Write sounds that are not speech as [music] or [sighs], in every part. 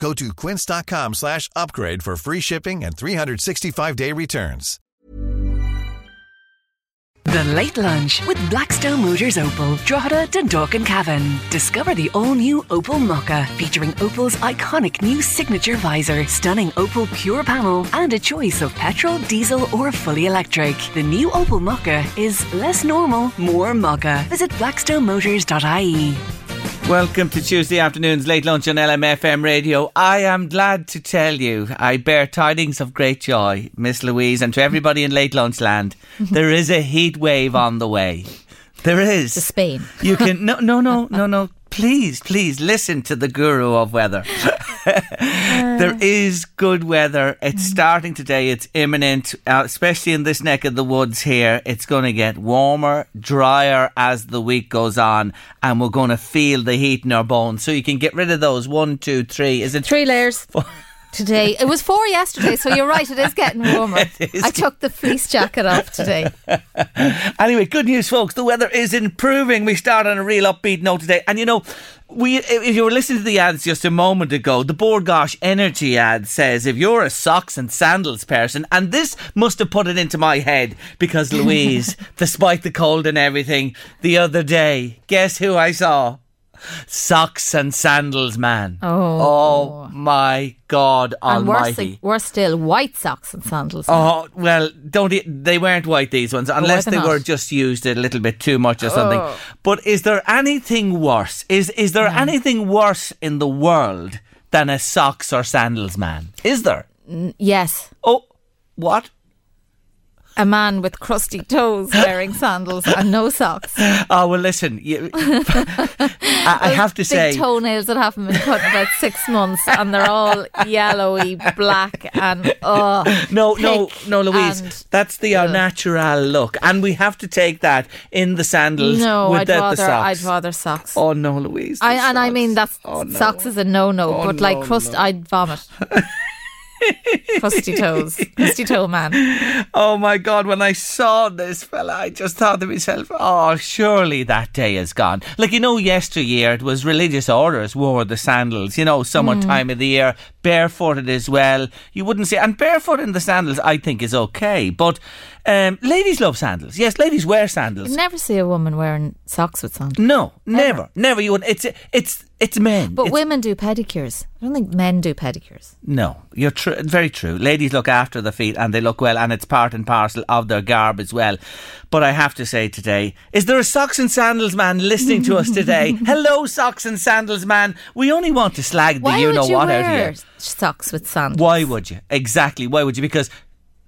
Go to quince.com slash upgrade for free shipping and 365-day returns. The Late Lunch with Blackstone Motors Opel, Drogheda, Dundalk and Cavan. Discover the all-new Opel Mokka, featuring Opel's iconic new signature visor, stunning Opel Pure panel, and a choice of petrol, diesel or fully electric. The new Opel Mokka is less normal, more Mokka. Visit blackstonemotors.ie. Welcome to Tuesday afternoon's late lunch on LMFM radio. I am glad to tell you I bear tidings of great joy, Miss Louise, and to everybody in late lunch land. [laughs] There is a heat wave on the way. There is. To Spain. You can no no no no no. Please, please listen to the guru of weather. [laughs] there is good weather. It's starting today. It's imminent, uh, especially in this neck of the woods here. It's going to get warmer, drier as the week goes on, and we're going to feel the heat in our bones. So you can get rid of those one, two, three. Is it Three layers. [laughs] Today it was four yesterday, so you're right. It is getting [laughs] warmer. is I took the fleece jacket off today. [laughs] Anyway, good news, folks. The weather is improving. We start on a real upbeat note today. And you know, we if you were listening to the ads just a moment ago, the Bord Gáis Energy ad says if you're a socks and sandals person, and this must have put it into my head because [laughs] Louise, despite the cold and everything, the other day, guess who I saw? Socks and sandals man. Oh. Oh my God And worse, Almighty. worse still, white socks and sandals. Oh well, don't they weren't white these ones unless were they they were just used a little bit too much or something. Oh. But is there anything worse? Is is there Hmm. anything worse in the world than a socks or sandals man? Is there? yes, Oh, what? A man with crusty toes wearing sandals and no socks. [laughs] Oh well, listen. You, [laughs] I, I have to Big say, toenails that haven't been cut in about six months, and they're all yellowy, black, and oh, no, no, no, Louise. That's the uh, natural look, and we have to take that in the sandals no, with I'd the, the rather, socks. I'd rather socks. Oh no, Louise. I, and I mean that's Oh, no. socks is a no no, Oh, but like no, crust, no. I'd vomit. [laughs] crusty toes, crusty toe man. Oh my God, when I saw this fella, I just thought to myself, oh, surely that day is gone. Like, you know, yesteryear it was religious orders wore the sandals, you know, summer time of the year, barefooted as well. You wouldn't say, and barefoot in the sandals, I think, is okay. But um, ladies love sandals. Yes, ladies wear sandals. You never see a woman wearing socks with sandals. No, never, never. You would. It's it's it's men. But It's- women do pedicures. I don't think men do pedicures. No, you're true. Very true. Ladies look after the feet and they look well, and it's part and parcel of their garb as well. But I have to say today, is there a socks and sandals man listening to us today? [laughs] Hello, socks and sandals man. We only want to slag the Why you know you what out here. socks with sandals? Why would you? Exactly. Why would you? Because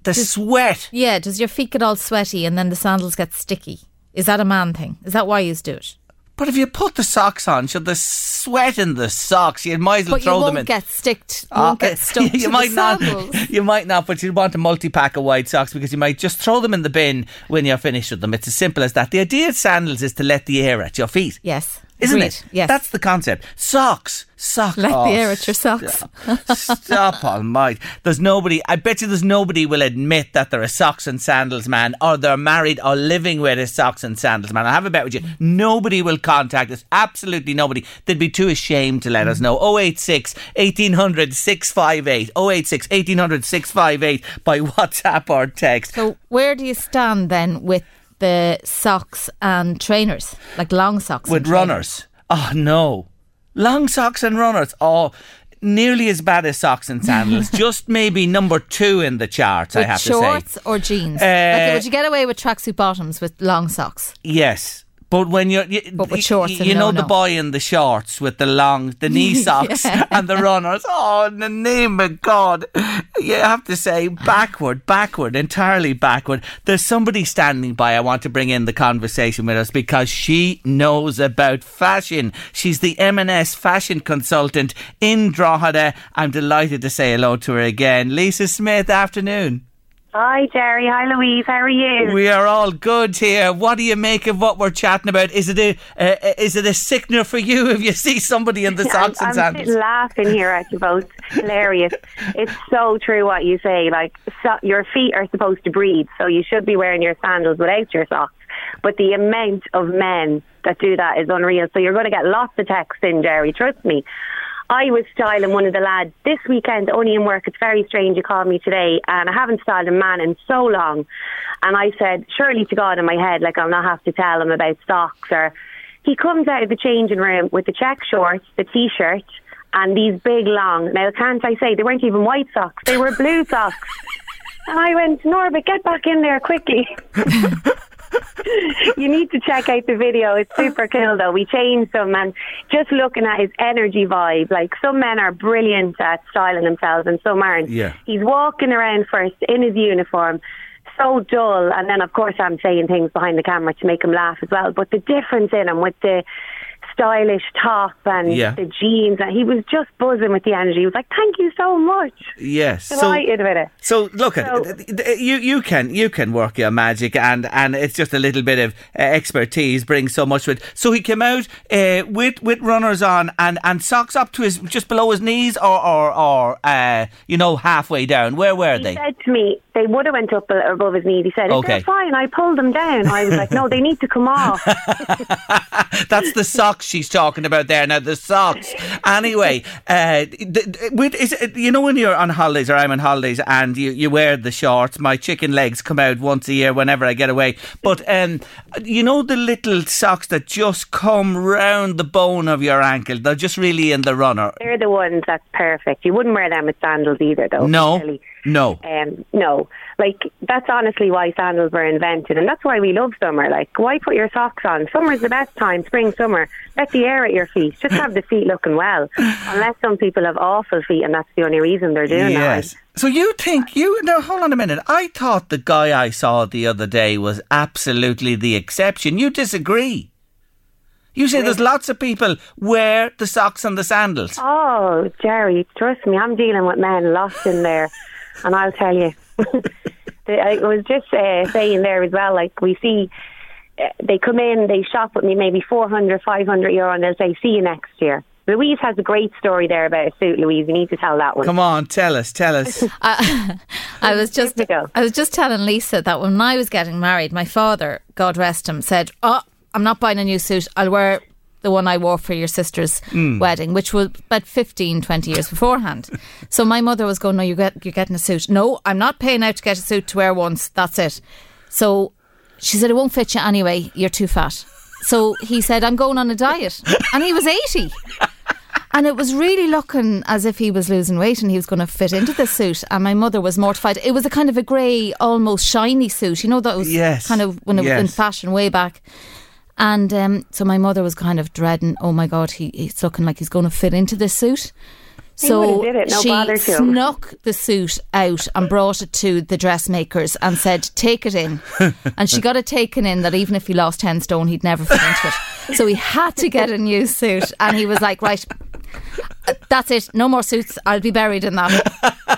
the sweat. Yeah, does your feet get all sweaty and then the sandals get sticky? Is that a man thing? Is that why you do it? But if you put the socks on, should the sweat in the socks, you might as well But throw them won't in. get sticked. You Uh, won't get [laughs] stuck you might not. sandals. [laughs] You might not, but you want a multi pack of white socks because you might just throw them in the bin when you're finished with them. It's as simple as that. The idea of sandals is to let the air at your feet. Yes. Isn't Agreed. it? Yes. That's the concept. Socks. Socks. Let Oh, the air at your socks. Stop, [laughs] stop almighty. There's nobody, I bet you there's nobody will admit that they're a socks and sandals man or they're married or living with a socks and sandals man. I have a bet with you. Nobody will contact us. Absolutely nobody. They'd be too ashamed to let us know. 086 1800 658. 086 1800 658 by [laughs] WhatsApp or text. So where do you stand then with the socks and trainers, like long socks with runners. Oh no, long socks and runners. Oh, nearly as bad as socks and sandals. [laughs] just maybe number two in the charts. I have to say. Shorts or jeans? Uh, like, would you get away with tracksuit bottoms with long socks? Yes. But when you're, you, you- you, know no, the no. boy in the shorts with the long, the knee [laughs] socks and the runners. Oh, in the name of God, you have to say backward, backward, entirely backward. There's somebody standing by. I want to bring in the conversation with us because she knows about fashion. She's the M&S fashion consultant in Drogheda. I'm delighted to say hello to her again, Lisa Smith. Afternoon. Hi, Jerry. Hi, Louise. How are you? We are all good here. What do you make of what we're chatting about? Is it a uh, is it a sickener for you if you see somebody in the [laughs] socks I'm, and I'm sandals? sitting laughing here at you both. [laughs] Hilarious. It's so true what you say. Like, so, your feet are supposed to breathe, so you should be wearing your sandals without your socks. But the amount of men that do that is unreal. So you're going to get lots of texts in, Jerry. Trust me. I was styling one of the lads this weekend, only in work. It's very strange you called me today, and I haven't styled a man in so long. And I said, surely to God in my head, like I'll not have to tell him about socks. Or he comes out of the changing room with the check shorts, the t-shirt, and these big long. Now can't I say they weren't even white socks? They were blue socks. [laughs] And I went, Norbert, get back in there quickly. [laughs] [laughs] you need to check out the video. It's oh. super cool though. We changed them and just looking at his energy vibe, like some men are brilliant at styling themselves and some aren't. Yeah. He's walking around first in his uniform, so dull and then of course I'm saying things behind the camera to make him laugh as well. But the difference in him with the stylish top and Yeah. the jeans and he was just buzzing with the energy. He was like, Thank you so much. yes. So, Delighted with it. so look So- th- you. You can you can work your magic, and and it's just a little bit of uh, expertise brings so much with. it. So he came out uh, with with runners on and and socks up to his just below his knees, or or or uh, you know halfway down. Where were He they? said to me, they would have went up above his knee. He said, Okay. "They're fine." I pulled them down. I was like, "No, they need to come off." [laughs] That's the socks she's talking about there. Now the socks. Anyway, uh, d- d- with, is it, you know when you're on holidays or I'm on holidays and you, you wear the shorts. My chicken legs come out once a year whenever I get away. But um, you know the little socks that just come round the bone of your ankle. They're just really in the runner. They're the ones that's perfect. You wouldn't wear them with sandals either, though. No, really. no. Um, no, like that's honestly why sandals were invented, and that's why we love summer. Like, why put your socks on? Summer's the best time. Spring, summer. Let the air at your feet. Just have the feet looking well. Unless some people have awful feet, and that's the only reason they're doing that. Yes. So you think you now hold on a minute. I thought the guy I saw the other day was absolutely the exception. You disagree. You say there's lots of people wear the socks and the sandals. Oh, Jerry, trust me, I'm dealing with men lost in there, and I'll tell you. [laughs] I was just uh, saying there as well. Like we see. Uh, They come in, they shop with me maybe 400, 500 euro, and they'll say, see you next year. Louise has a great story there about a suit, Louise. You need to tell that one. Come on, tell us, tell us. [laughs] I was just Here we go. I was just telling Lisa that when I was getting married, my father, God rest him, said, "Oh, I'm not buying a new suit. I'll wear the one I wore for your sister's wedding, which was about 15, 20 years beforehand." so my mother was going, "No, you get you're getting a suit. No, I'm not paying out to get a suit to wear once. That's it." So she said, "It won't fit you anyway. You're too fat." So he said, "I'm going on a diet," and he was 80. And it was really looking as if he was losing weight and he was going to fit into the suit. And my mother was mortified. It was a kind of a grey, almost shiny suit. You know, that was Yes. kind of when it was in fashion way back. And um, so my mother was kind of dreading, oh my God, he, he's looking like he's going to fit into this suit. So it, no she snuck the suit out and brought it to the dressmakers and said, take it in. [laughs] and she got it taken in that even if he lost 10 stone, he'd never fit into it. So he had to get a new suit. And he was like, right, that's it. No more suits. I'll be buried in that. [laughs]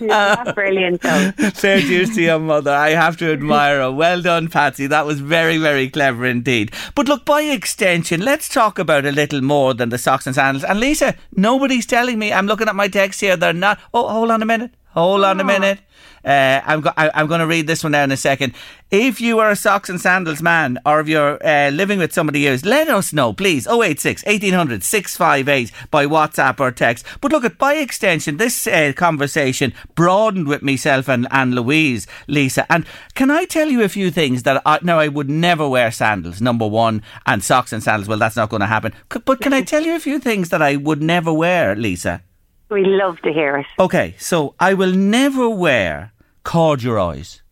That's brilliant, though. [laughs] Fair dues to your mother. I have to admire her. Well done, Patsy. That was very, very clever indeed. But look, by extension, let's talk about a little more than the socks and sandals. And Lisa, nobody's telling me. I'm looking at my text here. They're not. Oh, hold on a minute. Hold on a oh. minute. Uh, I'm, go- I, I'm going to read this one out in a second. If you are a socks and sandals man, or if you're uh, living with somebody else, let us know, please. 086 1800 658 by WhatsApp or text. But look, at by extension, this uh, conversation broadened with myself and, and Louise, Lisa. And can I tell you a few things that I, now I would never wear sandals, number one, and socks and sandals? Well, that's not going to happen. C- But can I [laughs] tell you a few things that I would never wear, Lisa? We love to hear it. Okay, so I will never wear corduroys.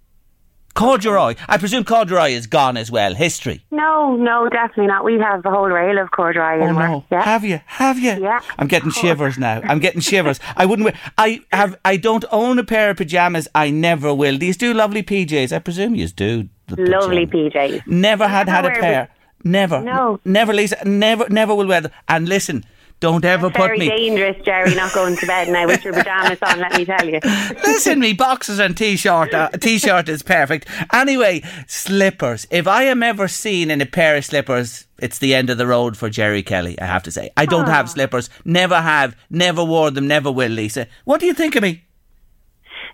Corduroy. I presume corduroy is gone as well. History. No, no, definitely not. We have a whole rail of corduroy Oh no! Yeah. Have you? Have you? Yeah. I'm getting shivers now. I'm getting shivers. I wouldn't wear. I have. I don't own a pair of pajamas. I never will. These do lovely PJs. I presume you do. the Lovely. PJs. Never had had a pair. Never. No. Never, Lisa. Never. Never will wear them. And listen, don't ever put Very me. Very dangerous, Jerry, not going to bed now with your pajamas on, let me tell you. [laughs] Listen, me boxes and t-shirt. Uh, t-shirt is perfect. Anyway, slippers. If I am ever seen in a pair of slippers, it's the end of the road for Jerry Kelly. I have to say, I don't have slippers. Never have. Never wore them. Never will. Lisa, what do you think of me?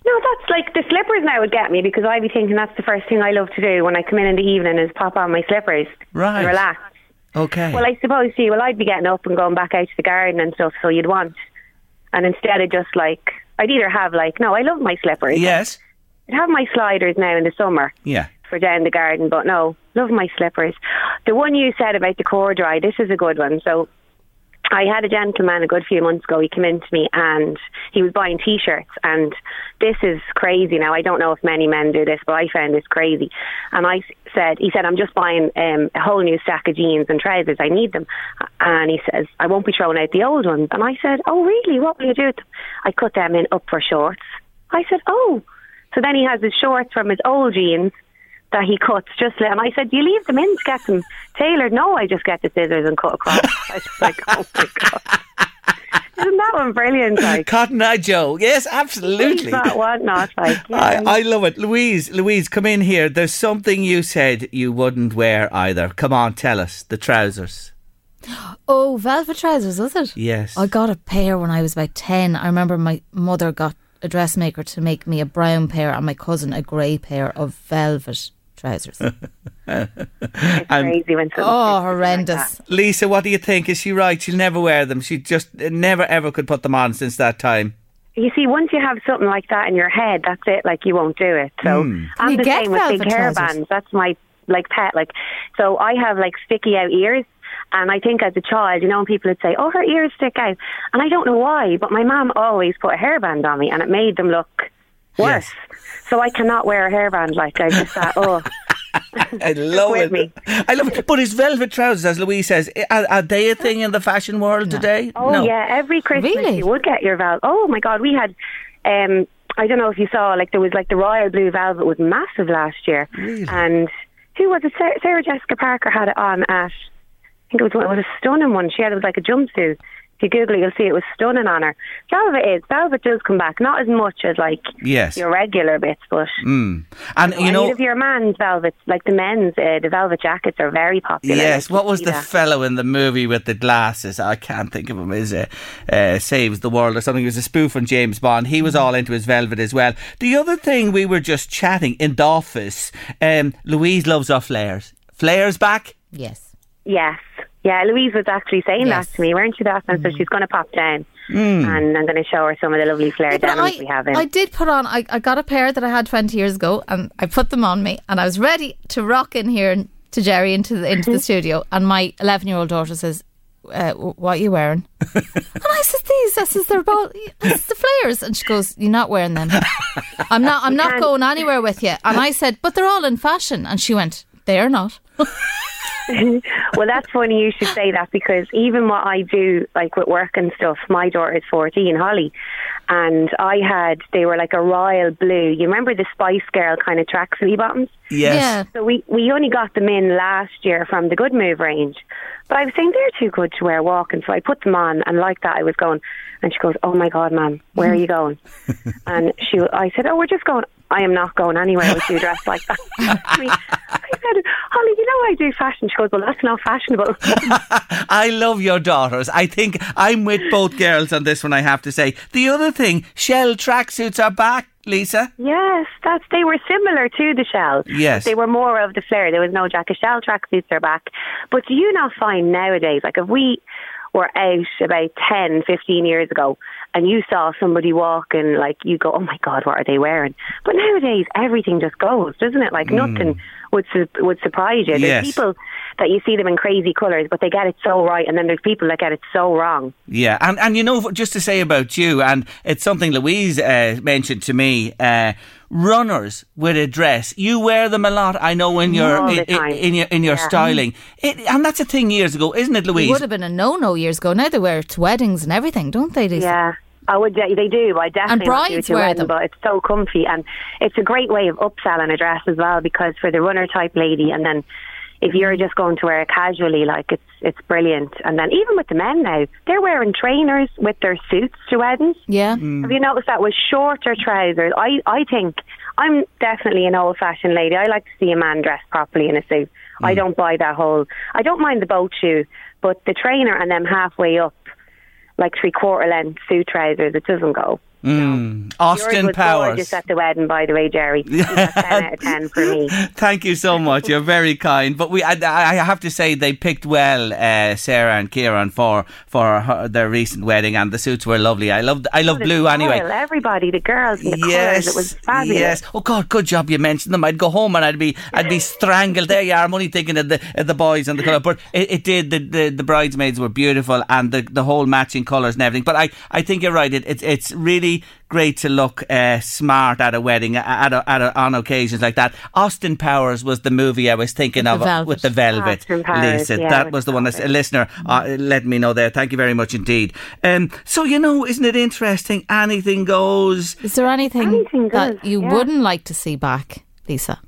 No, that's like the slippers now would get me because I'd be thinking that's the first thing I love to do when I come in in the evening is pop on my slippers Right. and relax. Okay. Well, I suppose, see, well, I'd be getting up and going back out to the garden and stuff, so you'd want. And instead of just like, I'd either have like, no, I love my slippers. yes. I'd have my sliders now in the summer Yeah. for down the garden, but no, love my slippers. The one you said about the corduroy, this is a good one. So I had a gentleman a good few months ago. He came in to me and he was buying T-shirts, and this is crazy. Now I don't know if many men do this, but I found this crazy. And I said, he said, I'm just buying um, a whole new stack of jeans and trousers. I need them. And he says, I won't be throwing out the old ones. And I said, Oh really? What will you do with them? I cut them in up for shorts. I said, Oh. So then he has his shorts from his old jeans that he cuts just like, and I said, Do you leave them in to get them tailored? No, I just get the scissors and cut across. [laughs] I was like, Oh my God. Isn't that one brilliant? Like, Cotton Eye Joe. Yes, absolutely. not what not like. [laughs] I. I love it. Louise, Louise, come in here. There's something you said you wouldn't wear either. Come on, tell us. The trousers. Oh, velvet trousers, was it? Yes. I got a pair when I was about 10. I remember my mother got a dressmaker to make me a brown pair and my cousin a grey pair of velvet trousers. it's crazy when oh, something oh, like horrendous. that. Lisa, what do you think? Is she right? She'll never wear them. She just never ever could put them on since that time. You see, once you have something like that in your head, that's it. Like you won't do it. So hmm. I'm You the get same with big velvet hair bands. That's my like pet. Like so, I have like sticky out ears. And I think as a child, you know, when people would say, "Oh, her ears stick out," and I don't know why, but my mum always put a hairband on me, and it made them look worse. Yes. So I cannot wear a hairband. Like I just thought, oh, [laughs] I love it. me. I love it. But his velvet trousers, as Louise says, are, are they a thing in the fashion world today? Oh no. yeah, every Christmas Really? you would get your velvet. Oh my God, we had. Um, I don't know if you saw, like there was like the royal blue velvet was massive last year, Really? and who was it? Sarah, Sarah Jessica Parker had it on at. I think it was it was a stunning one. She had it was like a jumpsuit. If you Google it, you'll see it was stunning on her. Velvet is velvet does come back, not as much as like Yes. your regular bits, but Mm. And you know, of your man's velvets, like the men's, uh, the velvet jackets are very popular. Yes, Like, what was the that. fellow in the movie with the glasses? I can't think of him. Is it uh, Saves the World or something? It was a spoof on James Bond. He was all into his velvet as well. The other thing we were just chatting in the office. Um, Louise loves our flares. Flares back. Yes. Yes. Yeah, Louise was actually saying Yes. that to me, weren't you, Daphne? So she's going to pop down and I'm going to show her some of the lovely flare Yeah, but denims I, we have in. I did put on, I, I got a pair that I had 20 years ago and I put them on me and I was ready to rock in here to Jerry into the, into the [laughs] studio. And my 11 year old daughter says, uh, What are you wearing? [laughs] and I said, These, I says, they're about, this is the flares. And she goes, You're not wearing them. I'm not, I'm can't- [laughs] going anywhere with you. And I said, But they're all in fashion. And she went, They're not. [laughs] well, that's funny you should say that because even what I do, like with work and stuff, my daughter is 14, Holly, and I had, they were like a royal blue. You remember the Spice Girl kind of tracksuit bottoms? Yes. Yeah. So we, we only got them in last year from the Goodmove range. But I was saying they're too good to wear walking. So I put them on and like that I was going. And she goes, oh my God, ma'am, where are you going? [laughs] and she, I said, oh, we're just going. I am not going anywhere with you dressed like that. [laughs] I, mean, I said, Holly, you know I do fashion. She goes, well, that's not fashionable. [laughs] I love your daughters. I think I'm with both girls on this one, I have to say. The other thing, shell tracksuits are back, Lisa. yes, that's they were similar to the shell. Yes. They were more of the flare. There was no jacket shell tracksuits are back. But do you not find nowadays, like if we were out about 10, 15 years ago and you saw somebody walking, like you go, oh my God, what are they wearing? But nowadays, everything just goes, doesn't it? Like nothing would su- would surprise you. There's Yes. people that you see them in crazy colours, but they get it so right, and then there's people that get it so wrong. Yeah, and and you know, just to say about you, and it's something Louise uh, mentioned to me. Uh, runners with a dress, you wear them a lot. I know in your All in, in, in your in your Yeah. styling, it, and that's a thing years ago, isn't it, Louise? It Louise? would have been a no-no years ago. Now they wear it to weddings and everything, don't they? Lisa? Yeah. Oh, I would. They do. I definitely And not do it to wear wedding, them. but it's so comfy, and it's a great way of upselling a dress as well. Because for the runner type lady, and then if you're just going to wear it casually, like it's it's brilliant. And then even with the men now, they're wearing trainers with their suits to weddings. Yeah. Mm. Have you noticed that with shorter trousers? I I think I'm definitely an old fashioned lady. I like to see a man dressed properly in a suit. I mm. don't buy that whole. I don't mind the boat shoe, but the trainer and them halfway up, like three quarter length suit trousers, it doesn't go. Mm. Yours Austin Powers. gorgeous at the wedding, by the way, Jerry. [laughs] Got ten out of ten for me. [laughs] Thank you so much. You're very kind. But we, I, I have to say, they picked well, uh, Sarah and Kieran, for for her, their recent wedding, and the suits were lovely. I love, I love blue anyway. Everybody, the girls, and the yes, colours, it was fabulous. yes. Oh God, good job you mentioned them. I'd go home and I'd be, I'd be strangled. There you are. I'm only thinking of the of the boys and the colour, but it, it did. The, the the bridesmaids were beautiful and the the whole matching colours and everything. But I I think you're right. It, it's it's really great to look uh, smart at a wedding at a, at a, on occasions like that. Austin Powers was the movie I was thinking With of the uh, with the velvet. Powers, Lisa, yeah, that was the the one. A listener uh, let me know there. Thank you very much indeed. Um, so you know, isn't it interesting? Anything goes. Is there anything, Anything that goes, you yeah. wouldn't like to see back, Lisa?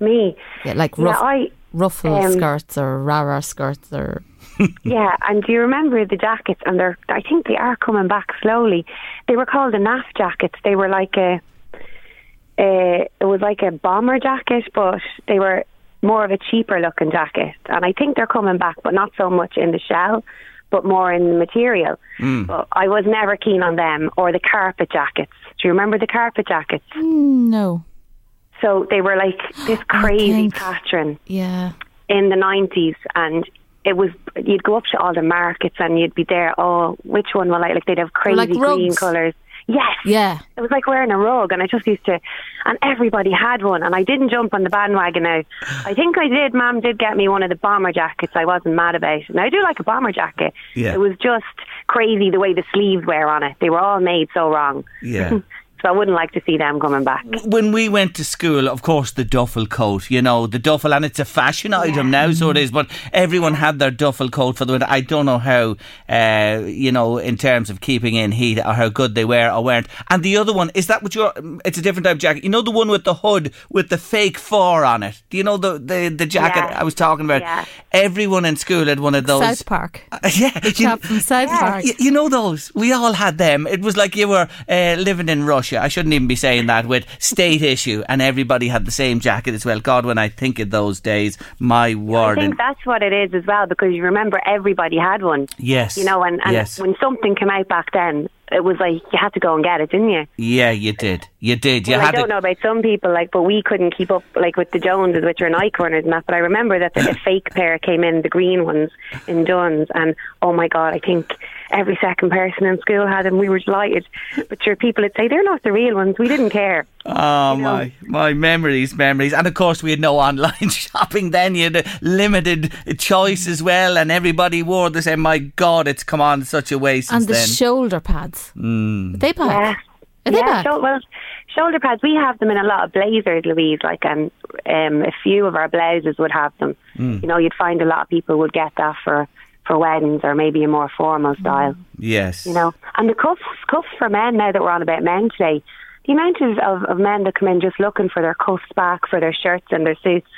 Me, Yeah, like yeah, I. ruffle um, skirts or rah-rah skirts or Yeah, and do you remember the jackets? And they're, I think they are coming back slowly. They were called the NAF jackets. They were like a, a it was like a bomber jacket, but they were more of a cheaper looking jacket. And I think they're coming back, but not so much in the shell, but more in the material. But I was never keen on them or the carpet jackets. Do you remember the carpet jackets? Mm, no. So they were like this crazy pattern Yeah. in the nineties, and it was you'd go up to all the markets and you'd be there. Oh, which one will I like? They'd have crazy like green colours. Yes, Yeah. it was like wearing a rug, and I just used to, and everybody had one, and I didn't jump on the bandwagon. Now, I think I did. Mum did get me one of the bomber jackets. I wasn't mad about, and I do like a bomber jacket. Yeah. It was just crazy the way the sleeves were on it. They were all made so wrong. Yeah. [laughs] So I wouldn't like to see them coming back. when we went to school, of course, the duffel coat, you know, the duffel, and it's a fashion item now, so it is, but everyone had their duffel coat for the winter. I don't know how, uh, you know, in terms of keeping in heat or how good they were or weren't. And the other one, is that what you're, it's a different type of jacket. You know, the one with the hood with the fake fur on it? Do you know the, the, the jacket Yeah. I was talking about? Yeah. Everyone in school had one of those. South Park. [laughs] yeah. you- Chap from South Park. Y- you know those? We all had them. It was like you were uh, living in Russia. I shouldn't even be saying that with state issue, and everybody had the same jacket as well. God, when I think of those days, my word. I think and- that's what it is as well, because you remember everybody had one. yes. You know, and, and yes. when something came out back then, it was like you had to go and get it, didn't you? yeah, you did. You did. You Well, I don't know about some people, like, but we couldn't keep up, like, with the Joneses, which are Nike runners and that. But I remember that the, the [laughs] fake pair came in, the green ones in Dunnes, and oh my god, I think every second person in school had them. We were delighted, but sure, people would say they're not the real ones. We didn't care. Oh you know. my, my memories, memories, and of course we had no online [laughs] shopping then. You had a limited choice as well, and everybody wore the same. My God, it's come on such a way since And the then. shoulder pads. Mm. Are they Yeah. Are they yeah, back? well, shoulder pads. We have them in a lot of blazers, Louise. Like, um, um, a few of our blouses would have them. Mm. You know, you'd find a lot of people would get that for for weddings or maybe a more formal style. yes. You know, and the cuffs, cuffs for men. Now that we're on about men today, the amount of, of, of men that come in just looking for their cuffs back for their shirts and their suits.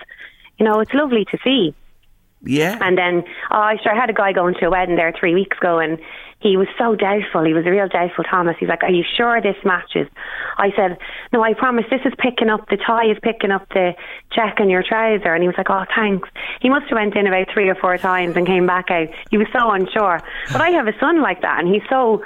You know, it's lovely to see. Yeah. And then, oh, I sure I had a guy going to a wedding there three weeks ago, and he was so doubtful. He was a real doubtful Thomas. He's like, "Are you sure this matches?" I said, "No, I promise. This is picking up. The tie is picking up the check on your trouser." And he was like, "Oh, thanks." He must have went in about three or four times and came back out. He was so unsure. But I have a son like that, and he's so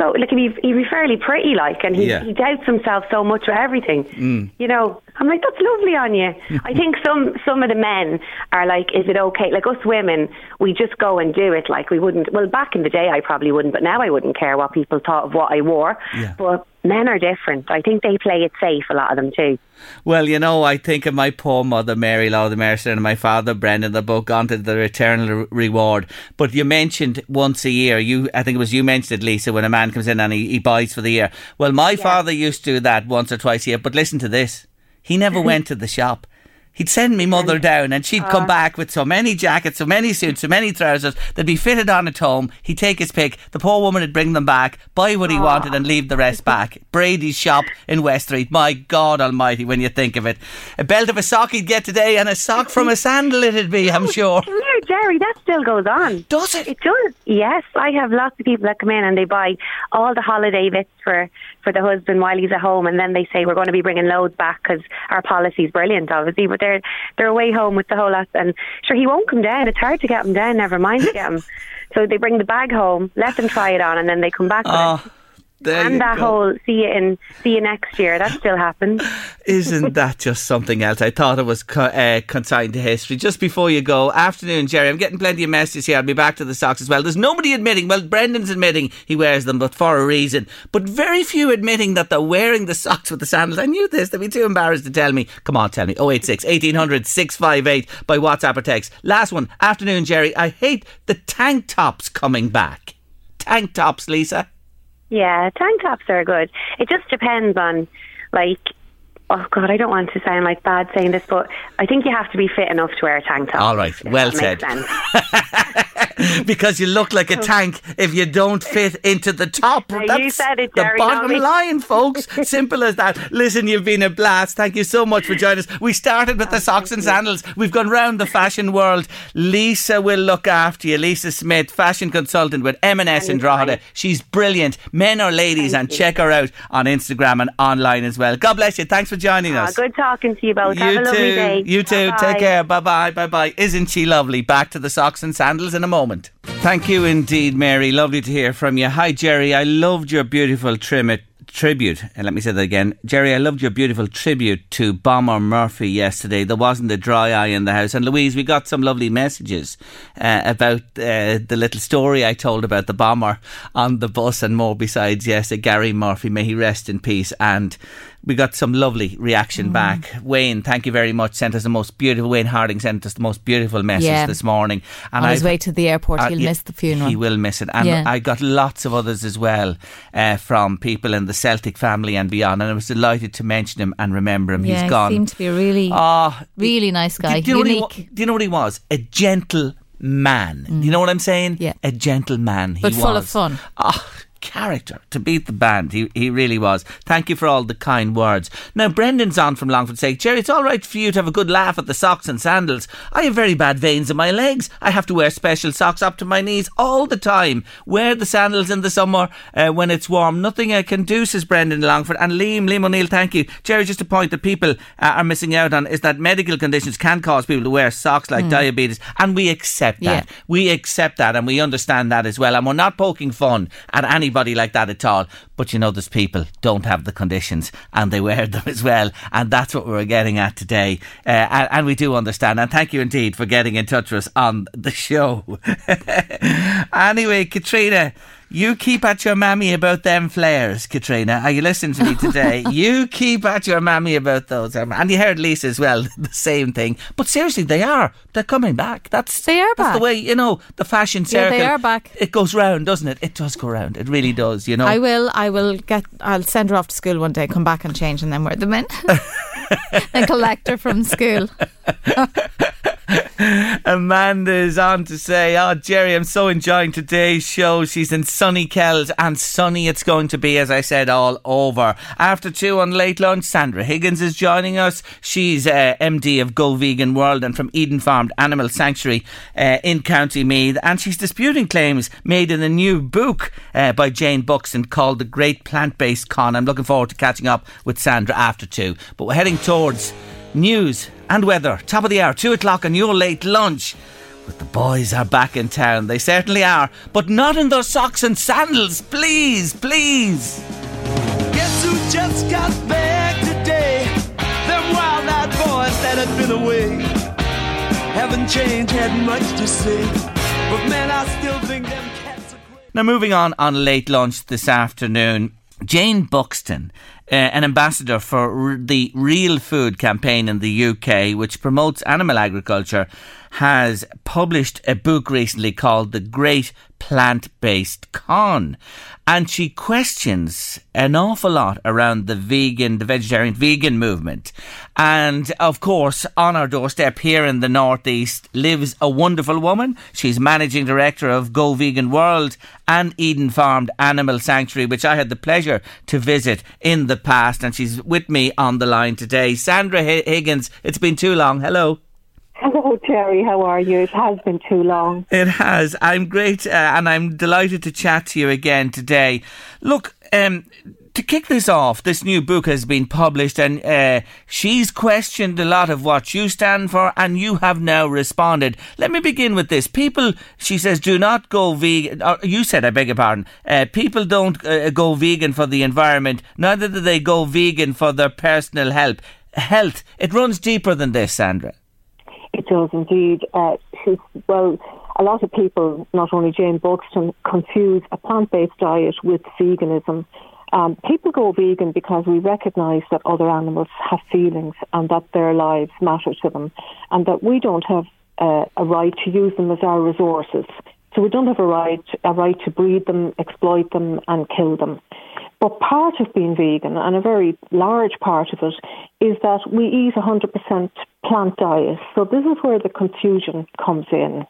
so like he'd be, he'd be fairly pretty, like, and he, Yeah. he doubts himself so much with everything. Mm. You know, I'm like, that's lovely on you. [laughs] I think some some of the men are like, is it okay? Like us women, we just go and do it. Like we wouldn't. Well, back in the day, I probably wouldn't, but now I wouldn't care what people thought of what I wore. Yeah. But men are different. I think they play it safe. A lot of them too. Well, you know, I think of my poor mother, Mary Law the Mercer, and my father, Brendan. They're both gone to their eternal re- reward. But you mentioned once a year. You, I think it was you mentioned it, Lisa, when a man comes in and he, he buys for the year. Well, my father used to do that once or twice a year. But listen to this: he never [laughs] went to the shop. He'd send me mother down and she'd come ah. back with so many jackets, so many suits, so many trousers. They'd be fitted on at home. He'd take his pick. The poor woman would bring them back, buy what he ah. wanted and leave the rest back. [laughs] Brady's shop in West Street. My God almighty, when you think of it. A belt of a sock he'd get today and a sock from a sandal it'd be, I'm [laughs] sure. Here, Jerry. That still goes on. Does it? It does. Yes, I have lots of people that come in and they buy all the holiday bits for for the husband while he's at home, and then they say we're going to be bringing loads back because our policy's brilliant, obviously. But they're they're away home with the whole lot, and sure he won't come down. It's hard to get him down. Never mind to get him. [laughs] So they bring the bag home, let them try it on, and then they come back with it. Ah. There And that go. whole see you in see you next year. That still happens. [laughs] Isn't that just something else? I thought it was co- uh, consigned to history. Just before you go, afternoon, Jerry. I'm getting plenty of messages here. I'll be back to the socks as well. There's nobody admitting, well, Brendan's admitting he wears them, but for a reason. But very few admitting that they're wearing the socks with the sandals. I knew this. They'd be too embarrassed to tell me. Come on, tell me. 086 1800 658 by WhatsApp or text. Last one, afternoon, Jerry. I hate the tank tops coming back. Tank tops, Lisa. Yeah, tank tops are good. It just depends on, like, oh god, I don't want to sound like bad saying this, but I think you have to be fit enough to wear a tank top. All right, well said. [laughs] because you look like a oh. tank if you don't fit into the top. Now, you said it, the Jerry, not bottom line, folks. [laughs] Simple as that. Listen, you've been a blast. Thank you so much for joining us. We started with the oh, socks and sandals. We've gone round the fashion world. Lisa will look after you. Lisa Smith, fashion consultant with M&S in Drogheda. She's brilliant. Men or ladies, and check her out on Instagram and online as well. God bless you. Thanks for joining Ah, us. good talking to you both. Have You a lovely too. day. You too. Bye-bye. Take care. Bye bye. Bye bye. Isn't she lovely? Back to the socks and sandals in a moment. Thank you indeed, Mary. Lovely to hear from you. Hi, Jerry. I loved your beautiful trim tribute. And let me say that again. Jerry, I loved your beautiful tribute to Bomber Murphy yesterday. There wasn't a dry eye in the house. And Louise, we got some lovely messages uh, about uh, the little story I told about the bomber on the bus and more besides. Yes, uh, Gary Murphy, may he rest in peace. And we got some lovely reaction back. Wayne, thank you very much. Sent us the most beautiful. Wayne Harding sent us the most beautiful message Yeah. this morning. And On his I've- way to the airport, uh, he'll yeah, miss the funeral. He will miss it. And Yeah. I got lots of others as well uh, from people in the Celtic family and beyond. And I was delighted to mention him and remember him. He's gone. he seemed to be a really, Ah, really nice guy. do, do you know Unique. What he, do you know what he was? A gentle man. Do you know what I'm saying? Yeah. A gentleman. He But full of was. fun. Ah, character to beat the band. He he really was. Thank you for all the kind words. Now Brendan's on from Longford saying, Jerry, it's all right for you to have a good laugh at the socks and sandals. I have very bad veins in my legs. I have to wear special socks up to my knees all the time. Wear the sandals in the summer uh, when it's warm. Nothing I can do, says Brendan Longford. And Liam, Liam O'Neill, thank you. Jerry, just a point that people uh, are missing out on is that medical conditions can cause people to wear socks like diabetes, and we accept that. Yeah. We accept that and we understand that as well. And we're not poking fun at anybody like that at all. But you know, there's people don't have the conditions and they wear them as well. And that's what we're getting at today. Uh, and, and we do understand. And thank you indeed for getting in touch with us on the show. [laughs] anyway, Katrina. You keep at your mammy about them flares, Katrina. Are you listening to me today? [laughs] you keep at your mammy about those. Um, And you heard Lisa as well, [laughs] the same thing. But seriously, they are. They're coming back. That's They are that's the way you know the fashion Yeah, circle. they are back. It goes round, doesn't it? It does go round. It really does. You know. I will. I will get. I'll send her off to school one day. Come back and change, and then wear them in. [laughs] and collect her from school. [laughs] Amanda is on to say, "Oh, Jerry, I'm so enjoying today's show. She's in sunny Kells, and sunny it's going to be, as I said, all over." After two on late lunch, Sandra Higgins is joining us. She's uh, MD of Go Vegan World and from Eden Farmed Animal Sanctuary uh, in County Meath, and she's disputing claims made in a new book uh, by Jayne Buxton called "The Great Plant-Based Con." I'm looking forward to catching up with Sandra after two, but we're heading towards news and weather. Top of the hour, two o'clock on your late lunch. But the boys are back in town. They certainly are. But not in their socks and sandals. Please, please. Guess who just got back today? Them wild-eyed boys that had been away haven't changed, had much to say, but man, I still think them cats are crazy. Now, moving on on late lunch this afternoon, Jayne Buxton, uh, an ambassador for the Real Food campaign in the UK, which promotes animal agriculture, has published a book recently called The Great Plant Based Con. And she questions an awful lot around the vegan, the vegetarian vegan movement. And of course, on our doorstep here in the Northeast lives a wonderful woman. She's managing director of Go Vegan World and Eden Farmed Animal Sanctuary, which I had the pleasure to visit in the past. And she's with me on the line today. Sandra Higgins, it's been too long. Hello. Hello, Terry. How are you? It has been too long. It has. I'm great, uh, and I'm delighted to chat to you again today. Look, um, to kick this off, this new book has been published, and uh, she's questioned a lot of what you stand for, and you have now responded. Let me begin with this. People, she says, do not go vegan. Or you said, I beg your pardon. Uh, people don't uh, go vegan for the environment. Neither do they go vegan for their personal health. Health. It runs deeper than this, Sandra. It does indeed. Uh, well, a lot of people, not only Jayne Buxton, confuse a plant based diet with veganism. Um, people go vegan because we recognise that other animals have feelings and that their lives matter to them, and that we don't have uh, a right to use them as our resources. So we don't have a right a right to breed them, exploit them, and kill them. But part of being vegan, and a very large part of it, is that we eat 100% plant diet. So this is where the confusion comes in.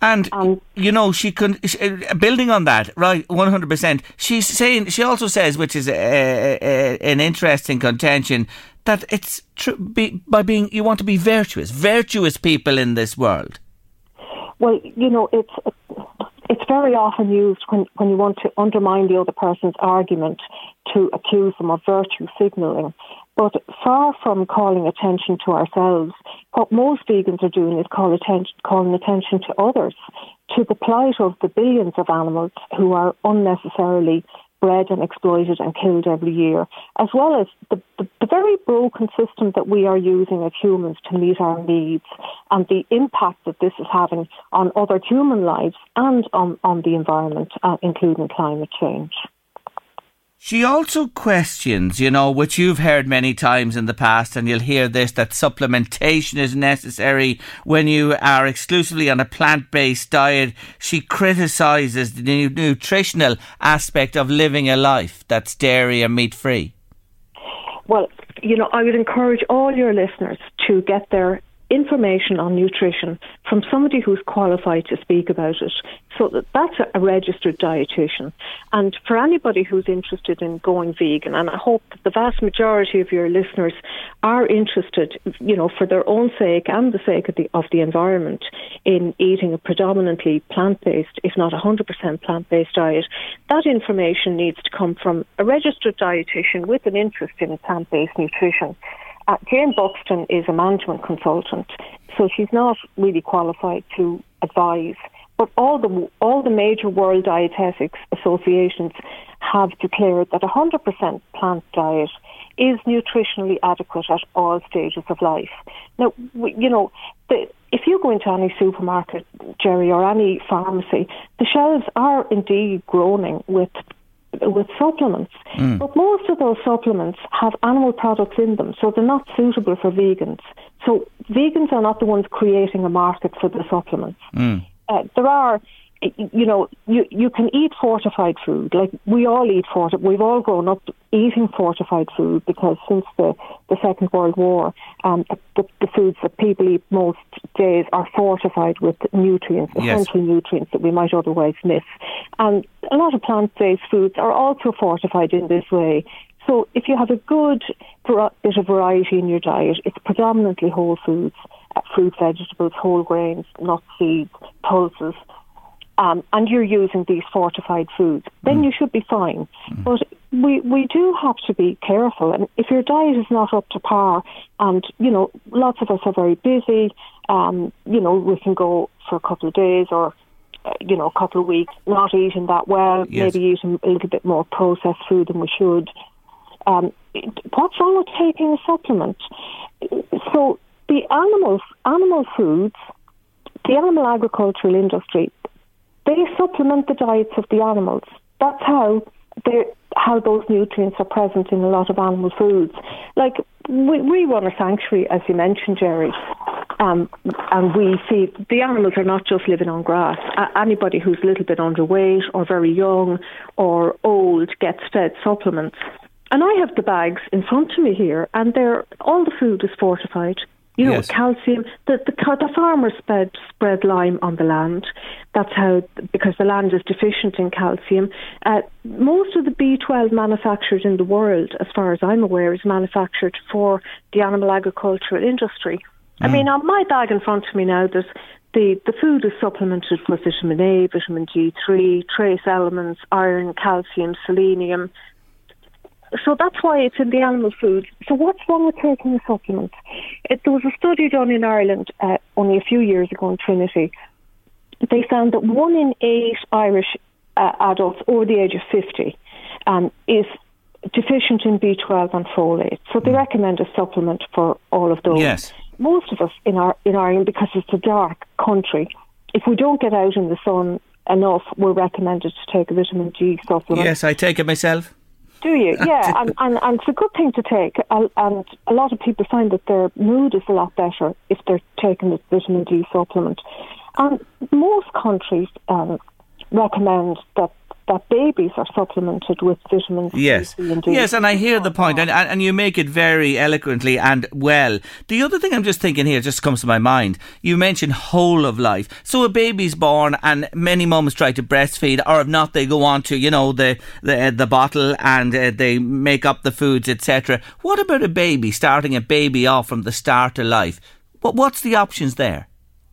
And Um, you know, she can she, uh, building on that, right? One hundred percent. She's saying she also says, which is a, a, a, an interesting contention, that it's tr- be, by being you want to be virtuous, virtuous people in this world. Well, you know, it's very often used when, when you want to undermine the other person's argument to accuse them of virtue signalling. But far from calling attention to ourselves, what most vegans are doing is call attention, calling attention to others, to the plight of the billions of animals who are unnecessarily bred and exploited and killed every year, as well as the, the, the very broken system that we are using as humans to meet our needs and the impact that this is having on other human lives and on, on the environment, uh, including climate change. She also questions, you know, which you've heard many times in the past, and you'll hear this that supplementation is necessary when you are exclusively on a plant based diet. She criticises the nutritional aspect of living a life that's dairy and meat free. Well, you know, I would encourage all your listeners to get their information on nutrition from somebody who's qualified to speak about it. So that that's a, registered dietitian. And for anybody who's interested in going vegan, and I hope that the vast majority of your listeners are interested, you know, for their own sake and the sake of the of the environment, in eating a predominantly plant-based, if not 100% plant-based diet, that information needs to come from a registered dietitian with an interest in plant-based nutrition. Uh, Jayne Buxton is a management consultant, so she's not really qualified to advise. But all the all the major world dietetics associations have declared that a 100% plant diet is nutritionally adequate at all stages of life. Now, you know, the, if you go into any supermarket, Jerry, or any pharmacy, the shelves are indeed groaning with with supplements. But most of those supplements have animal products in them, so they're not suitable for vegans. So vegans are not the ones creating a market for the supplements. Uh, there are, you know, you you can eat fortified food. Like we all eat fortified. We've all grown up eating fortified food because since the, the Second World War, um, the, the foods that people eat most days are fortified with nutrients, Yes. essential nutrients that we might otherwise miss. And a lot of plant-based foods are also fortified in this way. So if you have a good bit of variety in your diet, it's predominantly whole foods, uh, fruit, vegetables, whole grains, nuts, seeds, pulses. Um, and you're using these fortified foods, then you should be fine. But we we do have to be careful, and if your diet is not up to par, and you know, lots of us are very busy. Um, you know, we can go for a couple of days or uh, you know, a couple of weeks not eating that well, Yes. maybe eating a little bit more processed food than we should. Um, what's wrong with taking a supplement? So the animals, animal foods, the animal agricultural industry, they supplement the diets of the animals. That's how how those nutrients are present in a lot of animal foods. Like we, we run a sanctuary, as you mentioned, Jerry, um, and we feed the animals are not just living on grass. A- anybody who's a little bit underweight or very young or old gets fed supplements. And I have the bags in front of me here, and they're all the food is fortified. You know, Yes. calcium. The, the the farmers spread spread lime on the land. That's how because the land is deficient in calcium. Uh, most of the B12 manufactured in the world, as far as I'm aware, is manufactured for the animal agricultural industry. I mean, on my bag in front of me now, there's the the food is supplemented with vitamin A, vitamin D3, trace elements, iron, calcium, selenium. So that's why it's in the animal food. So what's wrong with taking a supplement? It, there was a study done in Ireland uh, only a few years ago in Trinity. They found that one in eight Irish uh, adults over the age of 50 um, is deficient in B12 and folate. So they recommend a supplement for all of those. Yes. Most of us in our in Ireland, because it's a dark country, if we don't get out in the sun enough, we're recommended to take a vitamin D supplement. Yes, I take it myself. Do you? [laughs] Yeah, and, and, and it's a good thing to take. And and a lot of people find that their mood is a lot better if they're taking the vitamin D supplement. And most countries um, recommend that, that babies are supplemented with vitamins Yes. C and D. Yes, and I hear the point, and, and you make it very eloquently and well. The other thing I'm just thinking here just comes to my mind. You mentioned whole of life. So a baby's born, and many mums try to breastfeed, or if not, they go on to you know the the uh, the bottle and uh, they make up the foods, etc. What about a baby starting a baby off from the start of life? What what's the options there?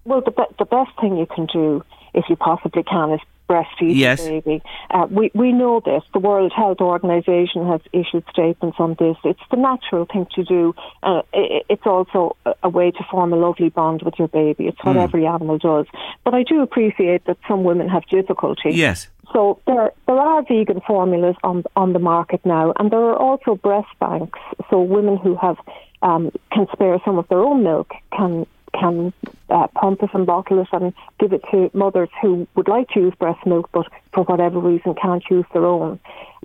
Well, the, be- the best thing you can do, if you possibly can, is breastfeed Yes. the baby. Uh, we, we know this. The World Health Organization has issued statements on this. It's the natural thing to do. Uh, i it's also a, way to form a lovely bond with your baby. It's what every animal does. But I do appreciate that some women have difficulty. Yes. So there, there are vegan formulas on on the market now, and there are also breast banks. So women who have um, can spare some of their own milk can can uh, pump it and bottle it and give it to mothers who would like to use breast milk, but for whatever reason can't use their own.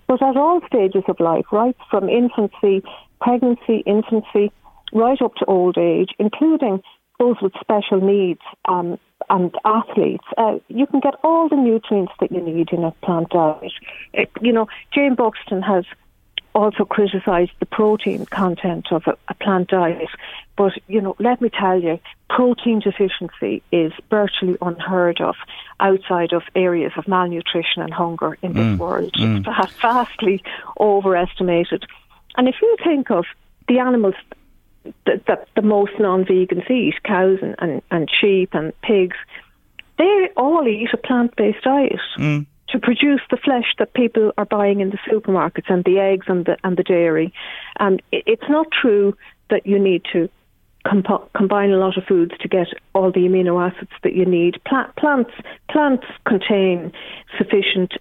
But at all stages of life, right from infancy, pregnancy, infancy, right up to old age, including those with special needs um, and athletes, uh, you can get all the nutrients that you need in a plant diet. It, you know, Jayne Buxton has also criticised the protein content of a, a plant diet. But, you know, let me tell you, protein deficiency is virtually unheard of outside of areas of malnutrition and hunger in this mm, world. It's mm. vastly overestimated. And if you think of the animals that, that the most non-vegans eat, cows and, and, and sheep and pigs, they all eat a plant-based diet mm. To produce the flesh that people are buying in the supermarkets and the eggs and the and the dairy. And it, it's not true that you need to compo- combine a lot of foods to get all the amino acids that you need. Pla- plants plants contain sufficient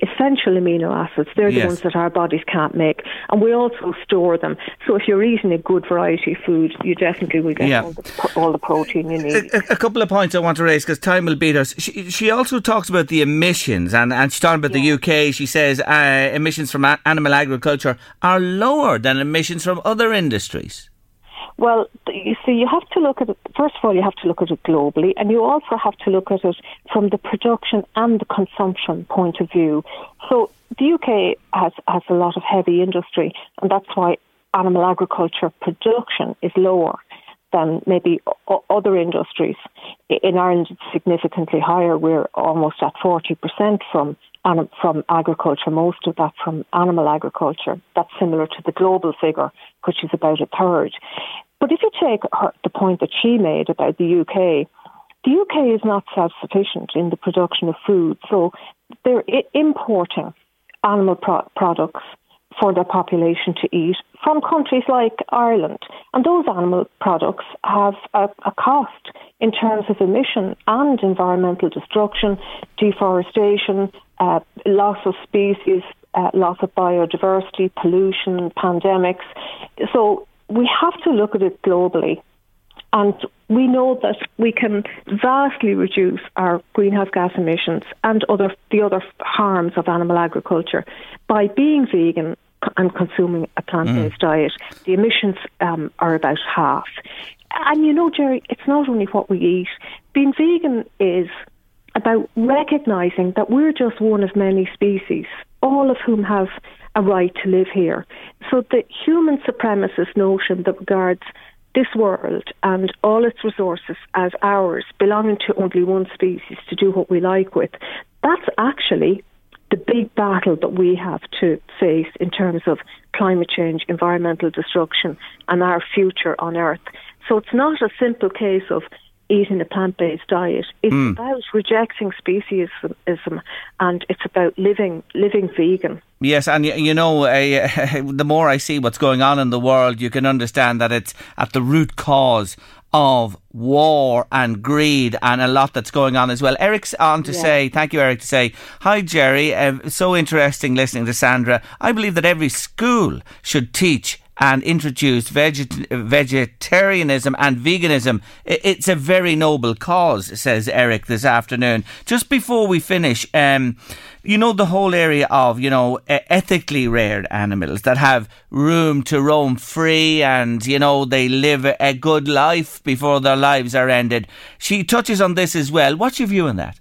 essential amino acids. They're the Yes. ones that our bodies can't make, and we also store them. So if you're eating a good variety of food, you definitely will get Yeah. all, the, all the protein you need. a, a couple of points I want to raise because time will beat us. She, she also talks about the emissions, and, and she's talking about the UK. She says uh, emissions from a- animal agriculture are lower than emissions from other industries. Well, you see, you have to look at it. First of all, you have to look at it globally, and you also have to look at it from the production and the consumption point of view. So the UK has has a lot of heavy industry, and that's why animal agriculture production is lower than maybe other industries. In Ireland, it's significantly higher. We're almost at forty percent from from agriculture, most of that from animal agriculture. That's similar to the global figure, which is about a third. But if you take her, the point that she made about the UK, The UK is not self sufficient in the production of food, so they're importing animal pro- products for their population to eat from countries like Ireland. And those animal products have a, a cost in terms of emission and environmental destruction, deforestation, uh, loss of species, uh, loss of biodiversity, pollution, pandemics. So we have to look at it globally. And we know that we can vastly reduce our greenhouse gas emissions and other the other harms of animal agriculture by being vegan and consuming a plant-based mm. diet. The emissions um, are about half. And you know, Jerry, it's not only what we eat. Being vegan is about recognizing that we're just one of many species, all of whom have a right to live here. So the human supremacist notion that regards this world and all its resources as ours, belonging to only one species to do what we like with, that's actually the big battle that we have to face in terms of climate change, environmental destruction, and our future on Earth. So it's not a simple case of eating a plant-based diet. It's mm. about rejecting speciesism, and it's about living living vegan. Yes, and you know, uh, [laughs] the more I see what's going on in the world, you can understand that it's at the root cause of war and greed and a lot that's going on as well. Eric's on to yeah. say, thank you, Eric, to say, hi, Jerry. Uh, so interesting listening to Sandra. I believe that every school should teach and introduced veget- vegetarianism and veganism. It's a very noble cause, says Eric this afternoon. Just before we finish, um, you know, the whole area of, you know, ethically reared animals that have room to roam free and, you know, they live a good life before their lives are ended. She touches on this as well. What's your view on that?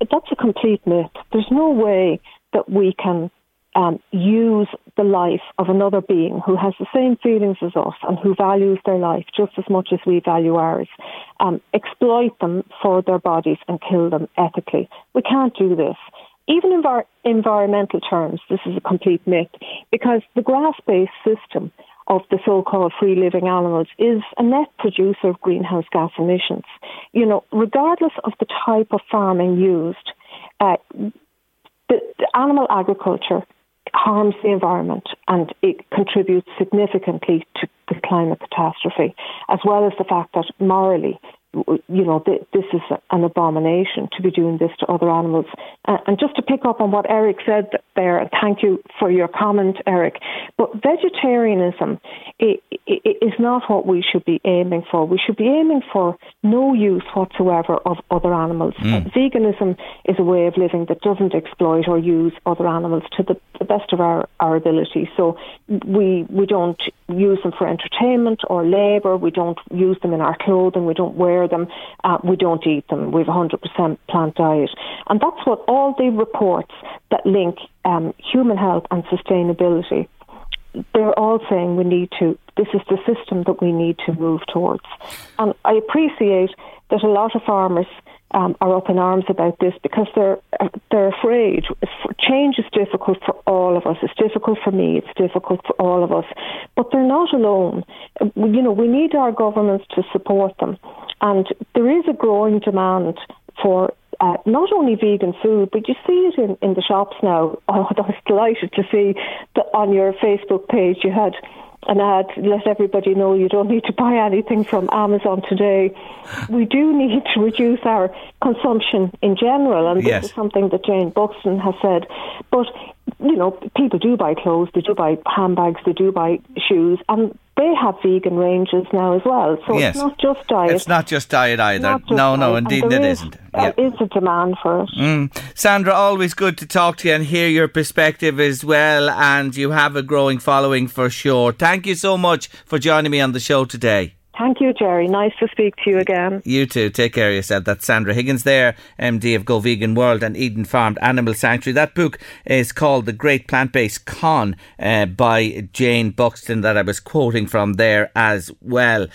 That's a complete myth. There's no way that we can um, use the life of another being who has the same feelings as us and who values their life just as much as we value ours, um, exploit them for their bodies and kill them ethically. We can't do this. Even in envir- environmental terms, this is a complete myth because the grass based system of the so-called free living animals is a net producer of greenhouse gas emissions. You know, regardless of the type of farming used, uh, the, the animal agriculture harms the environment and it contributes significantly to the climate catastrophe, as well as the fact that morally you know, this is an abomination to be doing this to other animals. and just to pick up on what Eric said there, and thank you for your comment, Eric, but vegetarianism is not what we should be aiming for. We should be aiming for no use whatsoever of other animals. Mm. veganism is a way of living that doesn't exploit or use other animals to the, the best of our, our ability. So we, we don't use them for entertainment or labour, we don't use them in our clothing, we don't wear them, uh, we don't eat them. We have a 100% plant diet. And that's what all the reports that link um, human health and sustainability they're all saying we need to, this is the system that we need to move towards. And I appreciate that a lot of farmers um, are up in arms about this because they're they're afraid. Change is difficult for all of us. It's difficult for me. It's difficult for all of us. But they're not alone. You know, we need our governments to support them, and there is a growing demand for uh, not only vegan food, but you see it in, in the shops now. [laughs] Oh, I was delighted to see that on your Facebook page you had an ad let everybody know you don't need to buy anything from Amazon today. We do need to reduce our consumption in general, and yes. this is something that Jayne Buxton has said. But you know, people do buy clothes, they do buy handbags, they do buy shoes, and they have vegan ranges now as well. So yes. it's not just diet. It's not just diet either. Just no, diet. no, indeed it is, isn't. There is a demand for it. Mm. Sandra, always good to talk to you and hear your perspective as well. And you have a growing following for sure. Thank you so much for joining me on the show today. Thank you, Jerry. Nice to speak to you again. You too. Take care of yourself. That's Sandra Higgins there, MD of Go Vegan World and Eden Farmed Animal Sanctuary. That book is called The Great Plant Based Con uh, by Jayne Buxton that I was quoting from there as well.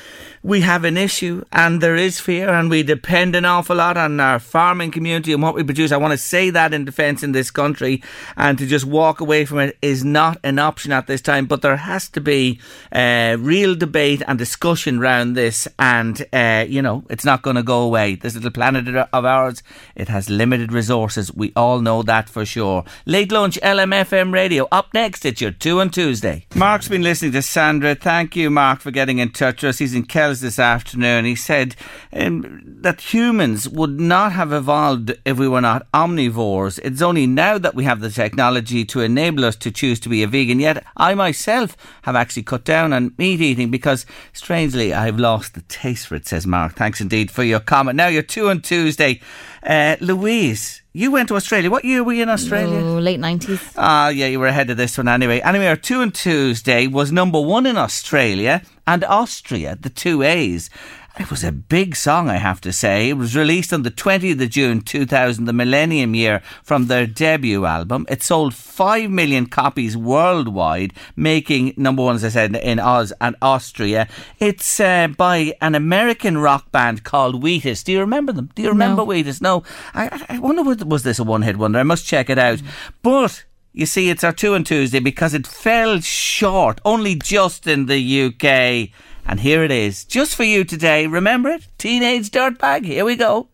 We have an issue and there is fear and we depend an awful lot on our farming community and what we produce. I want to say that in defence in this country and to just walk away from it is not an option at this time, but there has to be uh, real debate and discussion around this, and uh, you know it's not going to go away. This little planet of ours, it has limited resources. We all know that for sure. Late lunch, LMFM radio. Up next, it's your two on Tuesday. Mark's been listening to Sandra. Thank you, Mark, for getting in touch with us. He's in Kells this afternoon. He said um, that humans would not have evolved if we were not omnivores. It's only now that we have the technology to enable us to choose to be a vegan. Yet I myself have actually cut down on meat eating because, strangely, I've lost the taste for it, says Mark. Thanks indeed for your comment. Now you're two on Tuesday. Uh, Louise, you went to Australia. What year were you in Australia? Oh, late 90s. Ah, yeah, you were ahead of this one anyway. Anyway, our two on Tuesday was number one in Australia and Austria, the two A's. It was a big song, I have to say. It was released on the 20th of June 2000, the millennium year, from their debut album. It sold 5 million copies worldwide, making number one, as I said, in Oz and Austria. It's uh, by an American rock band called Wheatus. Do you remember them? Do you remember No. Wheatus? No. I, I wonder, was- was this a one hit wonder? I must check it out. But. You see, it's our two on Tuesday because it fell short, only just in the UK. And here it is, just for you today. Remember it? Teenage Dirtbag. Here we go.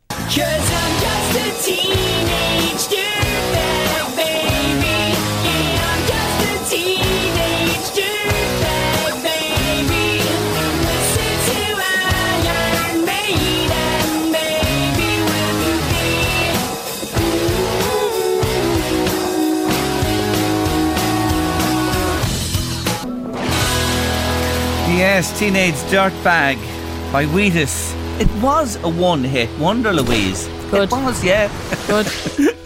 Yes, Teenage Dirtbag by Wheatus. It was a one hit wonder, Louise. Good. It was, yeah. Good.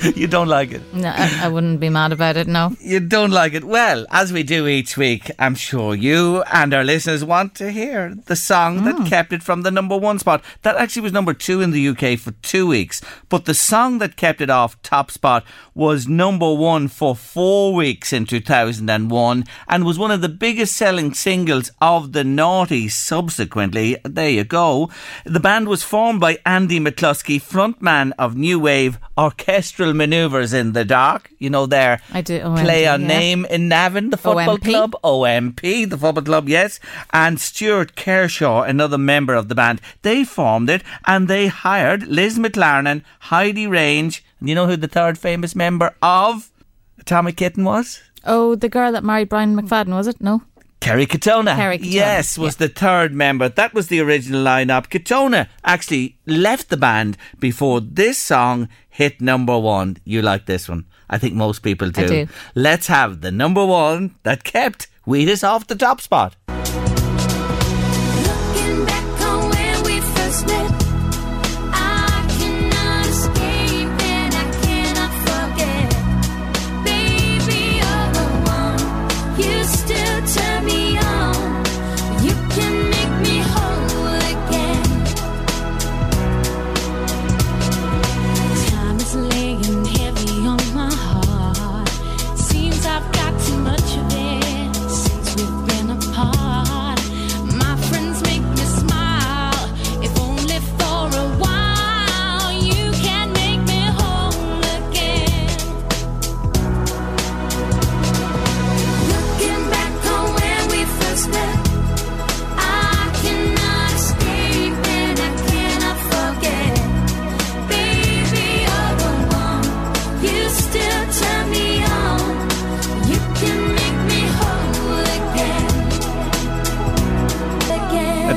[laughs] you don't like it. No, I, I wouldn't be mad about it, no. You don't like it. Well, as we do each week, I'm sure you and our listeners want to hear the song that hmm. kept it from the number one spot. That actually was number two in the UK for two weeks. But the song that kept it off top spot was number one for four weeks in 2001 and was one of the biggest selling singles of the noughties subsequently. There you go. The band was formed by Andy McCluskey, frontman of New Wave Orchestral Manoeuvres in the Dark. You know, their I do, play OMP, on yeah. name in Navan, the football OMP. club. OMP, the football club, yes. And Stuart Kershaw, another member of the band. They formed it and they hired Liz McClarnon, Heidi Range. And you know who the third famous member of Atomic Kitten was? Oh, the girl that married Brian McFadden, was it? No? Kerry Katona. Kerry Katona, Yes, was the third member. That was the original lineup. Katona actually left the band before this song hit number one. You like this one? I think most people do. I do. Let's have the number one that kept Wheatus off the top spot.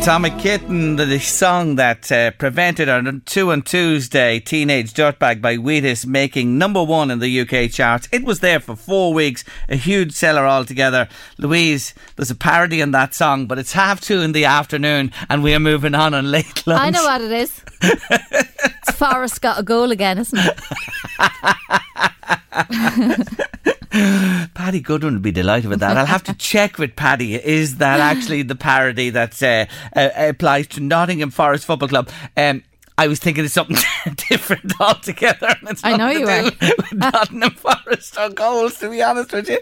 Atomic Kitten, the song that uh, prevented our two on Tuesday Teenage Dirtbag by Wheatus making number one in the UK charts. It was there for four weeks, a huge seller altogether. Louise, there's a parody in that song, but it's half two in the afternoon and we are moving on on late lunch. I know what it is. it's [laughs] Forrest got a goal again, isn't it? [laughs] Paddy Goodwin would be delighted with that. I'll have to check with Paddy. Is that [laughs] actually the parody that uh, uh, applies to Nottingham Forest Football Club? Um, I was thinking of something [laughs] different altogether. And [laughs] it's I know you were. do with [laughs] Nottingham Forest or goals, to be honest with you.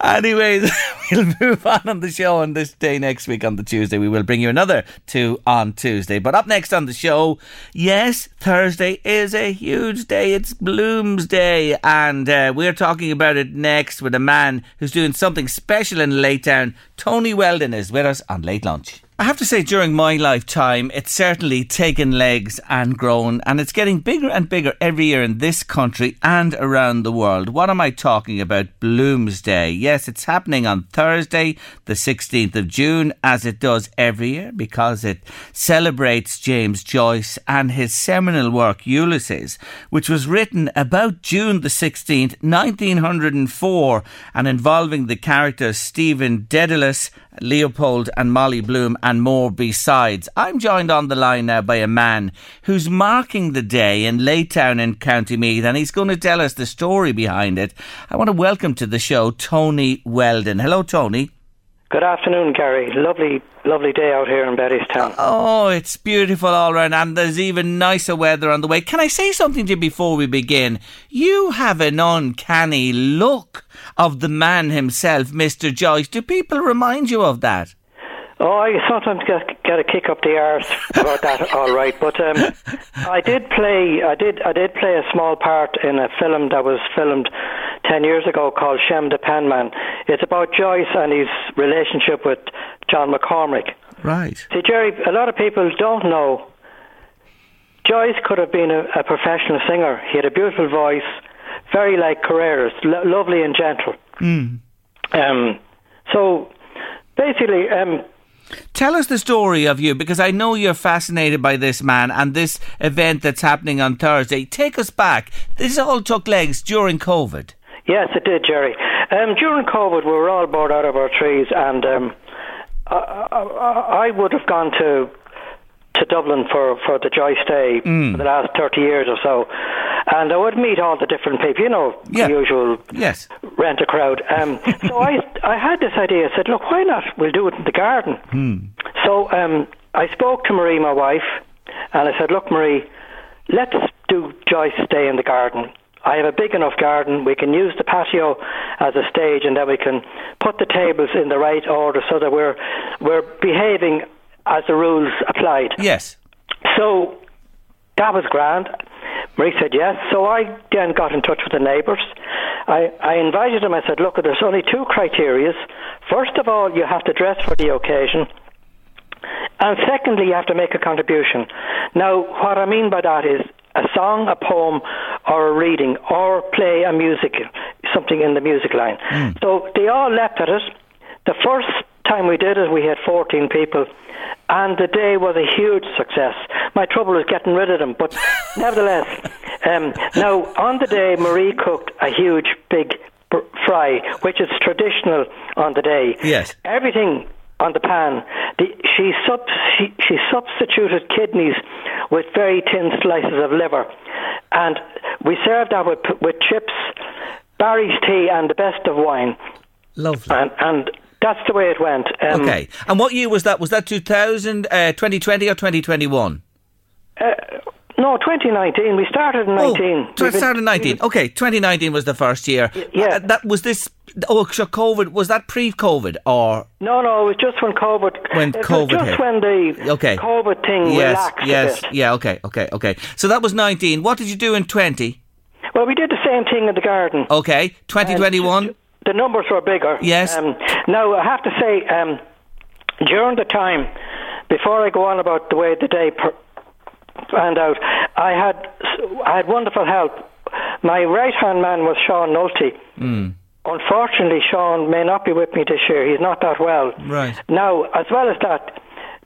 Anyways, we'll move on on the show on this day next week on the Tuesday. We will bring you another two on Tuesday. But up next on the show, yes, Thursday is a huge day. It's Bloomsday, And uh, we're talking about it next with a man who's doing something special in Laytown. Tony Weldon is with us on Late Lunch. I have to say, during my lifetime, it's certainly taken legs and grown, and it's getting bigger and bigger every year in this country and around the world. What am I talking about? Bloomsday. Yes, it's happening on Thursday, the 16th of June, as it does every year, because it celebrates James Joyce and his seminal work, Ulysses, which was written about June the 16th, 1904, and involving the characters Stephen Dedalus Leopold and Molly Bloom, and more besides. I'm joined on the line now by a man who's marking the day in Laytown in County Meath, and he's going to tell us the story behind it. I want to welcome to the show Tony Weldon. Hello, Tony. Good afternoon, Gary. Lovely, lovely day out here in Bettystown. Oh, it's beautiful all round, and there's even nicer weather on the way. Can I say something to you before we begin? You have an uncanny look of the man himself, Mr. Joyce. Do people remind you of that? Oh, I sometimes get, get a kick up the arse about that. [laughs] all right, but um, I did play. I did. I did play a small part in a film that was filmed ten years ago called Shem the Penman. It's about Joyce and his relationship with John McCormack. Right. See, Jerry, a lot of people don't know. Joyce could have been a, a professional singer. He had a beautiful voice, very like Carreras, lo- lovely and gentle. Mm. Um, so basically, um, Tell us the story of you because I know you're fascinated by this man and this event that's happening on Thursday. Take us back. This all took legs during COVID. Yes, it did, Jerry. Um, during COVID, we were all bored out of our trees, and um, I, I, I would have gone to to Dublin for, for the Joyce Day Mm. for the last 30 years or so. And I would meet all the different people, you know, Yeah. the usual Yes. Rent a crowd. Um, so I, I had this idea. I said, look, why not? We'll do it in the garden. So um, I spoke to Marie, my wife, and I said, look, Marie, let's do Joyce Day in the garden. I have a big enough garden. We can use the patio as a stage, and then we can put the tables in the right order so that we're we're behaving as the rules applied. Yes. So that was grand. Marie said yes. So I then got in touch with the neighbours. I, I invited them. I said, look, there's only two criterias. First of all, you have to dress for the occasion. And secondly, you have to make a contribution. Now, what I mean by that is a song, a poem, or a reading, or play a music, something in the music line. Hmm. So they all leapt at it. The first time we did it, we had 14 people, and the day was a huge success. My trouble was getting rid of them, but [laughs] nevertheless, um, now on the day, Marie cooked a huge, big br- fry, which is traditional on the day. Yes. Everything on the pan. The, she, sub, she, she substituted kidneys with very thin slices of liver, and we served that with, with chips, Barry's tea, and the best of wine. Lovely. And, and that's the way it went. Um, okay. And what year was that? Was that 2000, uh, 2020 or 2021? Uh, No, 2019. We started in 19. Oh, so We've it been- started in 19. Okay, 2019 was the first year. yeah. Uh, that was this. Oh, so COVID was that pre-COVID or No, no, it was just when COVID. When COVID just hit. when the Okay. COVID thing yes, relaxed yes, bit. yeah, okay, okay, okay. So that was 19. What did you do in 20? Well, we did the same thing in the garden. Okay, 2021. The numbers were bigger. Yes. Um, now, I have to say, um, during the time, before I go on about the way the day per- panned out, I had I had wonderful help. My right hand man was Sean Nolte. Mm. Unfortunately, Sean may not be with me this year. He's not that well. Right. Now, as well as that,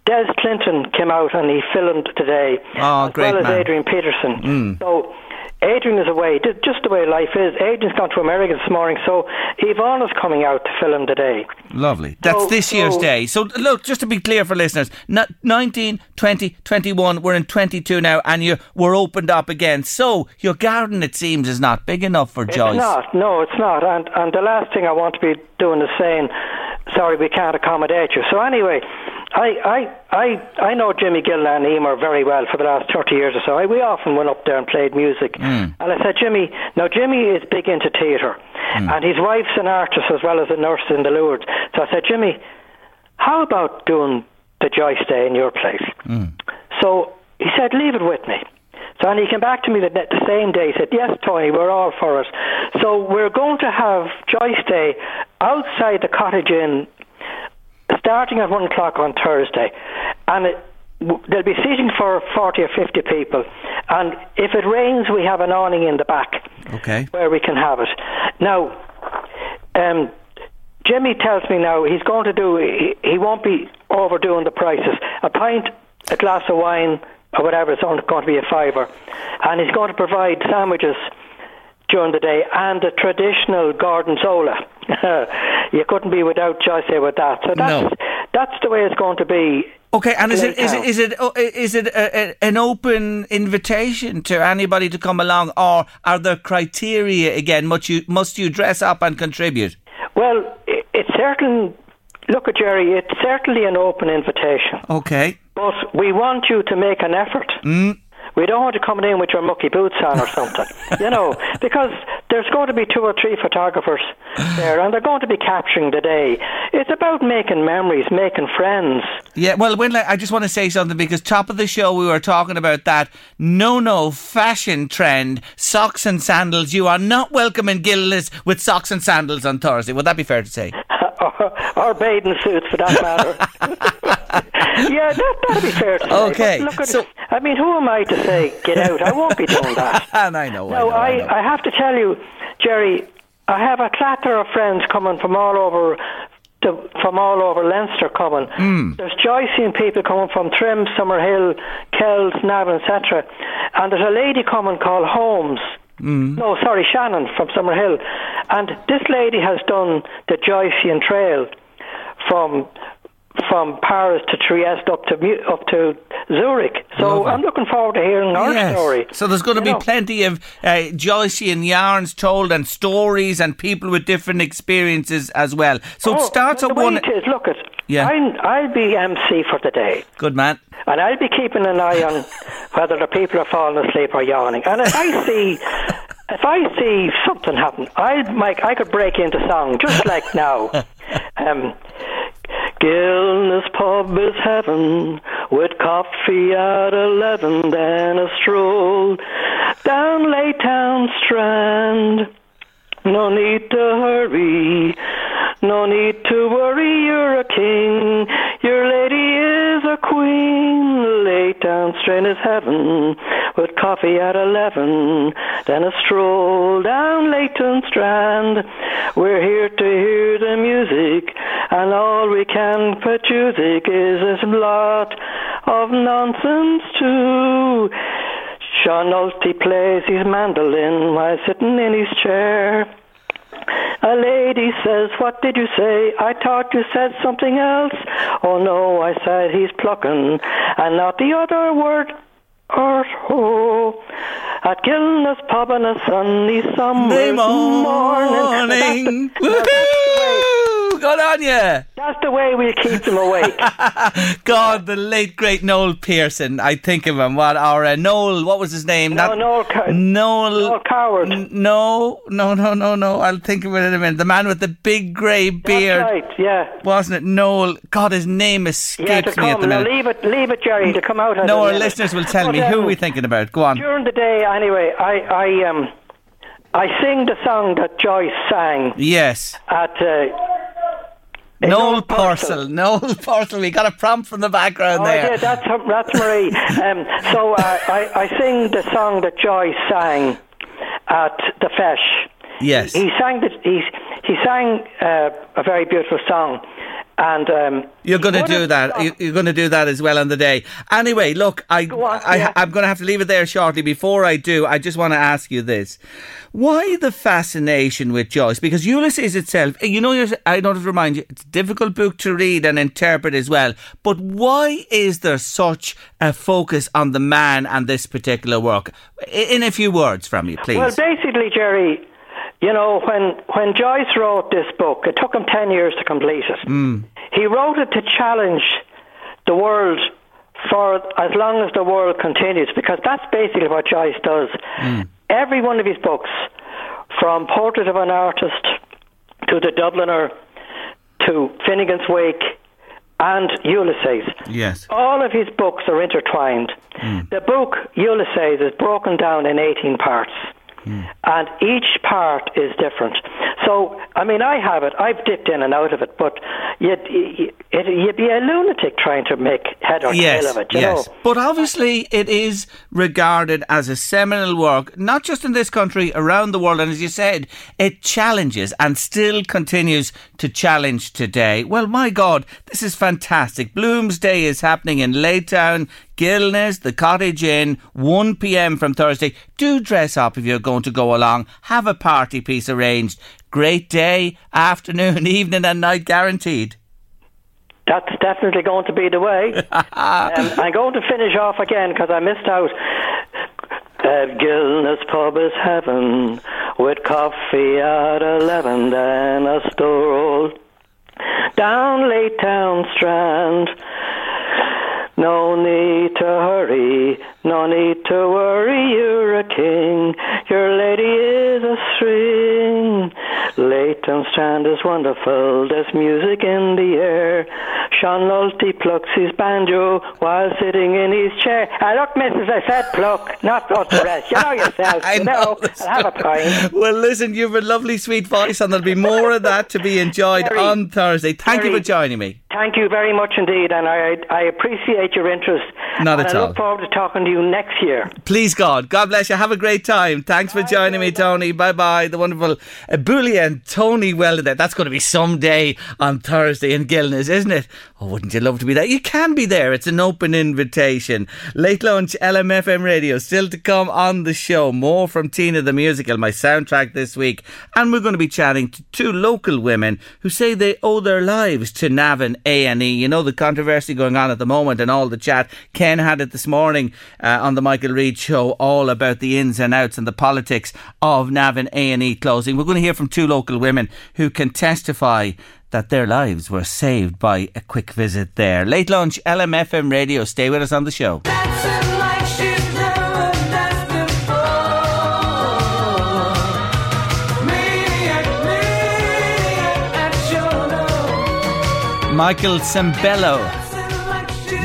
Des Clinton came out and he filmed today, Oh, as great well as man. Adrian Peterson. Mm. So Adrian is away, just the way life is. Adrian's gone to America this morning, so Yvonne is coming out to film today. Lovely. That's So- this year's so- day. So, look, just to be clear for listeners, not 19, 20, 21, we're in 22 now, and you we're opened up again. So, your garden, it seems, is not big enough for Joyce. It's not. No, it's not. And and the last thing I want to be doing is saying, sorry, we can't accommodate you. So anyway, I I I, I know Jimmy Gilna and Emer very well for the last thirty years or so. I, we often went up there and played music. Mm. And I said, Jimmy, now Jimmy is big into theatre, and his wife's an artist as well as a nurse in the Lourdes. So I said, Jimmy, how about doing the Joyce Day in your place? So he said, leave it with me. So and he came back to me the, the same day. He said, yes, Tony, we're all for it. So we're going to have Joyce Day outside the Cottage Inn starting at one o'clock on Thursday, and it, there'll be seating for forty or fifty people. And if it rains, we have an awning in the back Okay. where we can have it. Now, um, Jimmy tells me now he's going to do. He, he won't be overdoing the prices. A pint, a glass of wine, or whatever is only going to be a fiver, and he's going to provide sandwiches during the day and a traditional gorgonzola. [laughs] you couldn't be without Joyce here with that. So that's No. that's the way it's going to be. Okay, and is it is it is it oh, is it a, a, an open invitation to anybody to come along, or are there criteria again? Must you must you dress up and contribute? Well, i- it's certain. Look at Jerry. It's certainly an open invitation. Okay. But we want you to make an effort. Mm. We don't want you coming in with your mucky boots on or something, you know, [laughs] because there's going to be two or three photographers there, and they're going to be capturing the day. It's about making memories, making friends. Yeah, well, when I just want to say something because top of the show we were talking about that no no fashion trend socks and sandals. You are not welcome in Gilna's with socks and sandals on Thursday. Would that be fair to say? [laughs] or, or bathing suits, for that matter. [laughs] yeah, that, that'd be fair to say. Okay, look at so- it. I mean, who am I to say get out? I won't be doing that. [laughs] And I know. No, I, I, know, I know. I have to tell you, Jerry, I have a clatter of friends coming from all over. The, from all over Leinster coming. Hmm. There's Joycean people coming from Trim, Summerhill, Kells, Navan, etc. And there's a lady coming called Holmes. Hmm. No, sorry, Shannon from Summerhill. And this lady has done the Joycean Trail from from Paris to Trieste up to up to Zurich. So I'm looking forward to hearing her Yes. story. So there's going to You be know. plenty of uh, Joycean yarns told and stories and people with different experiences as well. So it Oh, starts the at one. It is, look it. Yeah. I'm, I'll be MC for the day, Good man. and I'll be keeping an eye on [laughs] whether the people are falling asleep or yawning. And if I see, [laughs] if I see something happen, I'll make. I could break into song just like now. [laughs] Um, Gilna's pub is heaven with coffee at eleven, then a stroll down Laytown Strand. No need to hurry, no need to worry, you're a king. Your lady is a queen. Lay down straight is heaven, with coffee at eleven. Then a stroll down Laytown Strand. We're here to hear the music, and all we can produce is a lot of nonsense too. Sean Nolte plays his mandolin while sitting in his chair. A lady says, What did you say? I thought you said something else. Oh no, I said he's plucking, and not the other word. Or oh, at Gilna's pub on a sunny summer's morning. morning. That's the, that's the Good on you. that's the way we keep them awake. [laughs] God, the late great Noel Pearson. I think of him. What? Or uh, Noel? What was his name? No, Noel Ca- Noel. Noel Coward. N- No, no, no, no, no. I'll think of it in a minute. The man with the big grey beard. That's right, yeah. Wasn't it Noel? God, his name escapes Yeah, to me at the Now minute. leave it, leave it, Jerry, to come out. No, our listeners will tell But, me. Who are um, we thinking about? Go on. During the day, anyway, I, I, um, I sing the song that Joyce sang Yes. at. Uh, Noel Old Purcell. [laughs] Noel Purcell. We got a prompt from the background Oh, there. yeah, that's that's Marie. um, so uh, I, I sing the song that Joyce sang at the Feis. Yes. He sang the, he he sang uh, a very beautiful song, and um, You're going to do that. You're going to do that as well on the day. Anyway, look, I, on, I yeah. I'm going to have to leave it there shortly. Before I do, I just want to ask you this: Why the fascination with Joyce? Because Ulysses itself, you know, I don't have to remind you, it's a difficult book to read and interpret as well. But why is there such a focus on the man and this particular work? In a few words from you, please. Well, basically, Jerry, you know, when when Joyce wrote this book, it took him ten years to complete it. Mm. He wrote it to challenge the world for as long as the world continues, because that's basically what Joyce does. Mm. Every one of his books, from Portrait of an Artist to The Dubliner to Finnegan's Wake and Ulysses. yes. All of his books are intertwined. The book Ulysses is broken down in 18 parts. Hmm. And each part is different. So, I mean, I have it. I've dipped in and out of it, but you'd, you'd, you'd be a lunatic trying to make head or yes, tail of it, you yes. know. But obviously, it is regarded as a seminal work, not just in this country, around the world. And as you said, it challenges and still continues to challenge today. Well, my God, this is fantastic. Bloomsday is happening in Laytown. Gilna's, the Cottage Inn, 1 pm from Thursday. Do dress up if you're going to go along. Have a party piece arranged. Great day, afternoon, [laughs] evening, and night guaranteed. That's definitely going to be the way. [laughs] um, I'm going to finish off again because I missed out. Uh, Gilna's pub is heaven with coffee at 11 and a stroll down Laytown Strand. No need to hurry, no need to worry, you're a king. Your lady is a string. Laytown Strand is wonderful, there's music in the air. Sean Nolte plucks his banjo while sitting in his chair. Ah, look, missus, I said pluck, not rest. You know yourself, [laughs] I you know know. I'll have a pint. Well, listen, you've a lovely, sweet voice, and there'll be more of that to be enjoyed Very, on Thursday. Thank you for joining me. Thank you very much indeed, and I, I appreciate your interest. Not at I all. look forward to talking to you next year. Please, God. God bless you. Have a great time. Thanks for joining me, Tony. Bye bye. The wonderful uh, And Tony Weldon there. That's going to be someday on Thursday in Gilna's, isn't it? Oh, wouldn't you love to be there? You can be there. It's an open invitation. Late lunch, LMFM radio, still to come on the show. More from Tina the Musical, my soundtrack this week. And we're going to be chatting to two local women who say they owe their lives to Navan A&E. You know the controversy going on at the moment and all the chat. Ken had it this morning uh, on the Michael Reade show all about the ins and outs and the politics of Navan A&E closing. We're going to hear from two local women who can testify that their lives were saved by a quick visit there. Late lunch, LMFM radio. Stay with us on the show. Michael Sembello,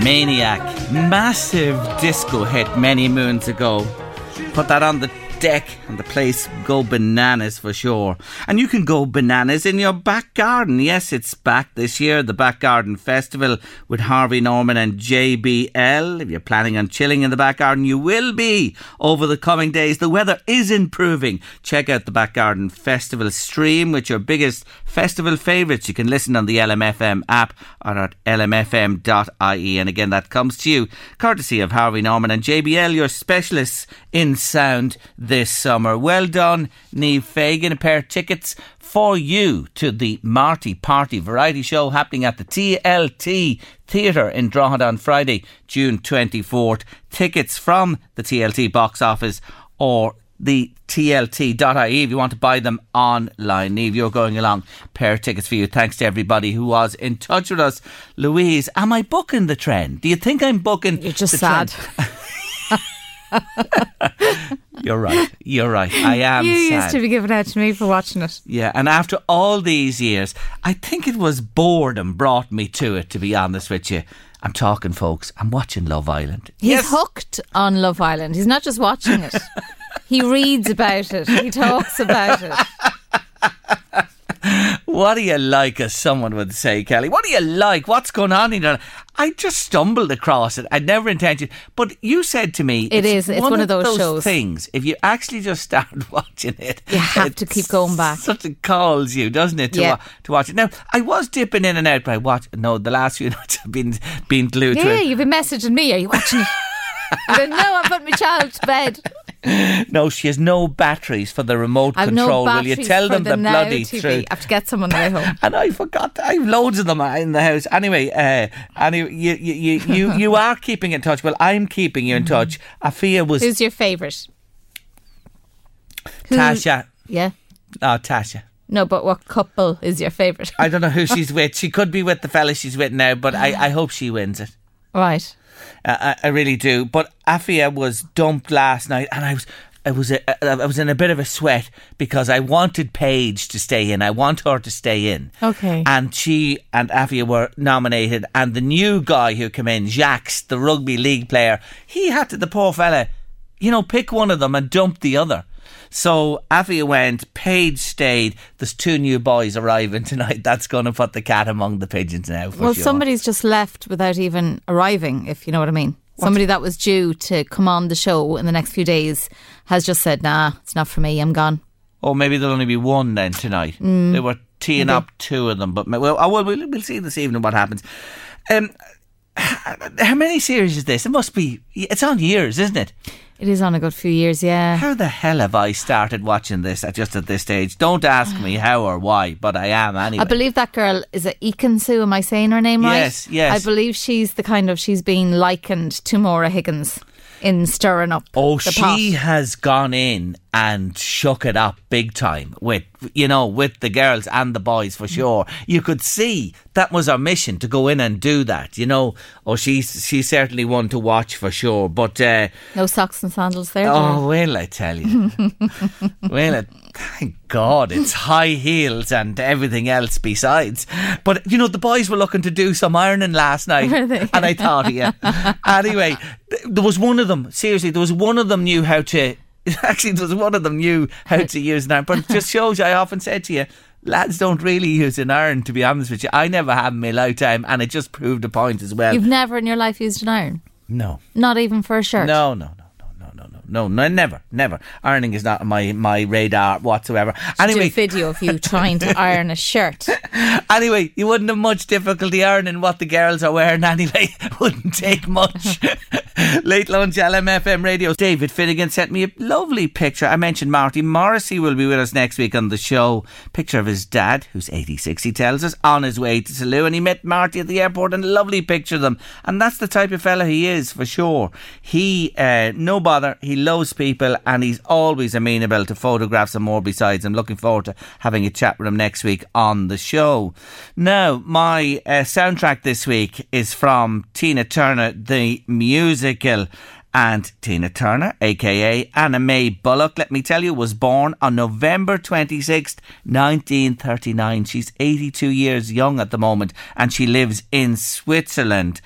Maniac, massive disco hit many moons ago. Put that on the deck and the place go bananas for sure. And you can go bananas in your back garden. Yes, it's back this year, the Back Garden Festival with Harvey Norman and JBL. If you're planning on chilling in the back garden, you will be over the coming days. The weather is improving. Check out the Back Garden Festival stream with your biggest festival favourites. You can listen on the LMFM app or at lmfm.ie. And again, that comes to you courtesy of Harvey Norman and JBL, your specialists in sound this summer. Well done, Neve Fagan. A pair of tickets for you to the Marty Party Variety Show happening at the TLT Theatre in Drogheda on Friday, June 24th. Tickets from the TLT box office or the TLT.ie if you want to buy them online. Neve, you're going along. Pair of tickets for you. Thanks to everybody who was in touch with us. Louise, am I booking the trend? Do you think I'm booking You're just the sad. [laughs] trend? [laughs] You're right. You're right. I am you sad. used to be given out to me for watching it. Yeah, and after all these years, I think it was boredom brought me to it, to be honest with you. I'm talking, folks. I'm watching Love Island. He's hooked on Love Island. He's not just watching it. [laughs] he reads about it. He talks about it. [laughs] What do you like, as someone would say, Kelly? What do you like? What's going on in there? I just stumbled across it. I'd never intended, but you said to me, It is. It's one of those shows. things. If you actually just start [laughs] watching it, You have to keep going back. Of calls you, doesn't it, to Yeah. wa- to watch it? Now, I was dipping in and out, but I watch. No, the last few [laughs] nights I've been been glued to it. Yeah, you've been messaging me. Are you watching it? [laughs] I I'm putting my child to bed. [laughs] No, she has no batteries for the remote I've control. no Will you tell them the, the, bloody TV. truth? I have to get some on the way home. [laughs] And I forgot. I have loads of them in the house. Anyway, uh, anyway, you you you you, [laughs] you are keeping in touch. Well, I'm keeping you in touch. Afia was Who's your favourite? Tasha. Yeah. Oh, Tasha. No, but what couple is your favourite? I don't know who she's with. She could be with the fella she's with now, but I, [sighs] I hope she wins it. right. Uh, I, I really do. But Afia was dumped last night, and I was. I was a, I was in a bit of a sweat because I wanted Paige to stay in. I want her to stay in. Okay. And she and Afia were nominated, and the new guy who came in, Jacques, the rugby league player, he had to the poor fella, you know, pick one of them and dump the other. So Afia went, Paige stayed. There's two new boys arriving tonight. That's going to put the cat among the pigeons now. For well, sure. somebody's just left without even arriving, if you know what I mean. Somebody that was due to come on the show in the next few days has just said, nah, it's not for me, I'm gone. Or maybe there'll only be one then tonight. Mm. They were teeing up two of them, but well, oh, well, we'll we'll see this evening what happens. Um, how many series is this? It must be. It's on years, isn't it? It is on a good few years, yeah. How the hell have I started watching this at just at this stage? Don't ask me [sighs] how or why, but I am anyway. I believe that girl is it Ekin Am I saying her name right? Yes, yes. I believe she's the kind of she's been likened to Maura Higgins in stirring up. Oh, she pot. has gone in and shook it up big time with, you know, with the girls and the boys for sure. You could see that was her mission to go in and do that, you know. Oh, she's she's certainly one to watch for sure. But uh, No socks and sandals there. oh, well, I tell you, [laughs] well, thank God, it's high heels and everything else besides. But you know, the boys were looking to do some ironing last night, and I thought, yeah. [laughs] anyway, th- there was one of them. Seriously, there was one of them knew how to. [laughs] Actually, there was one of them knew how to use an iron. But it just shows you. I often said to you. Lads don't really use an iron, to be honest with you. I never have in my lifetime, and it just proved a point as well. You've never in your life used an iron? no, Not even for a shirt? no, no, no, no, never, never. Ironing is not my my radar whatsoever. Anyway, video of you trying to iron a shirt. [laughs] anyway, you wouldn't have much difficulty ironing what the girls are wearing anyway. [laughs] wouldn't take much. [laughs] Late lunch, LMFM radio. David Finnegan sent me a lovely picture. I mentioned Marty Morrissey will be with us next week on the show. Picture of his dad, who's 86, he tells us, on his way to Salou, and he met Marty at the airport, and a lovely picture of them. And that's the type of fella he is, for sure. He, uh, no bother, he loves people, and he's always amenable to photographs and more besides. I'm looking forward to having a chat with him next week on the show. Now, my uh, soundtrack this week is from Tina Turner, the musical. And Tina Turner, aka Anna Mae Bullock, let me tell you, was born on November 26th, 1939. She's 82 years young at the moment and she lives in Switzerland.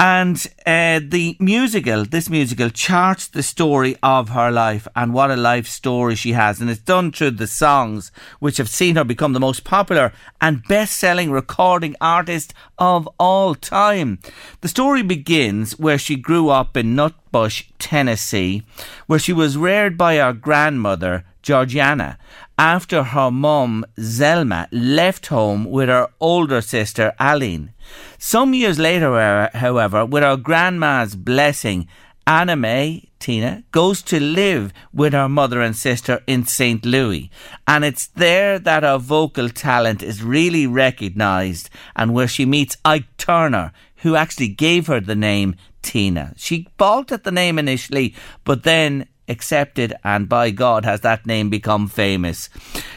And uh, the musical, this musical, charts the story of her life and what a life story she has. And it's done through the songs, which have seen her become the most popular and best selling recording artist of all time. The story begins where she grew up in Nutbush, Tennessee, where she was reared by her grandmother, Georgiana, after her mum, Zelma, left home with her older sister, Aline. Some years later, however, with her grandma's blessing, Anna Mae, Tina, goes to live with her mother and sister in St. Louis. And it's there that her vocal talent is really recognised and where she meets Ike Turner, who actually gave her the name Tina. She balked at the name initially, but then accepted and by God has that name become famous.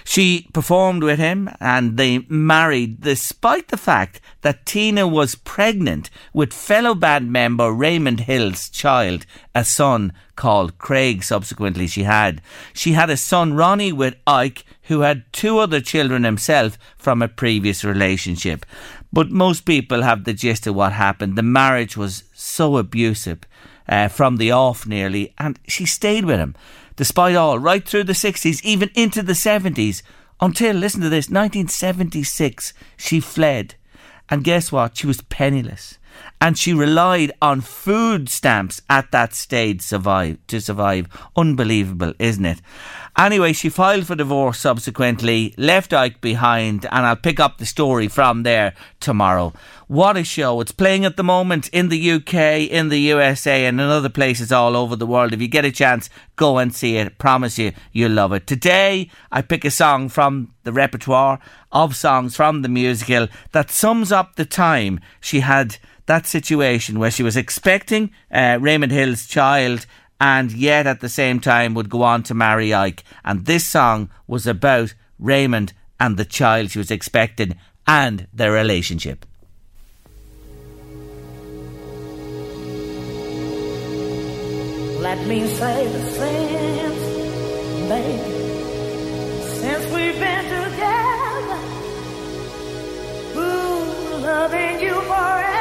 She performed with him and they married despite the fact that Tina was pregnant with fellow band member Raymond Hill's child, a son called Craig subsequently she had. She had a son Ronnie with Ike who had two other children himself from a previous relationship. But most people have the gist of what happened. The marriage was so abusive uh, from the off nearly, and she stayed with him despite all, right through the 60s, even into the 70s, until, listen to this, 1976, she fled. And guess what? She was penniless. And she relied on food stamps at that stage survive, to survive. Unbelievable, isn't it? Anyway, she filed for divorce subsequently, left Ike behind, and I'll pick up the story from there tomorrow. What a show. It's playing at the moment in the UK, in the USA, and in other places all over the world. If you get a chance, go and see it. Promise you, you'll love it. Today, I pick a song from the repertoire of songs from the musical that sums up the time she had that situation where she was expecting uh, Raymond Hill's child and yet at the same time would go on to marry Ike. And this song was about Raymond and the child she was expecting and their relationship. Let me say the same, baby. Since we've been together, ooh, loving you forever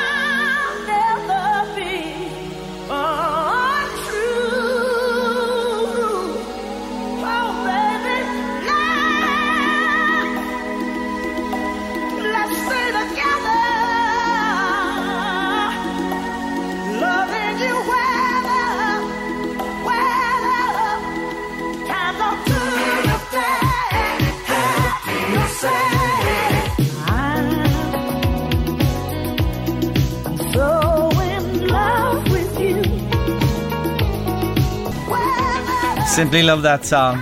Simply love that song.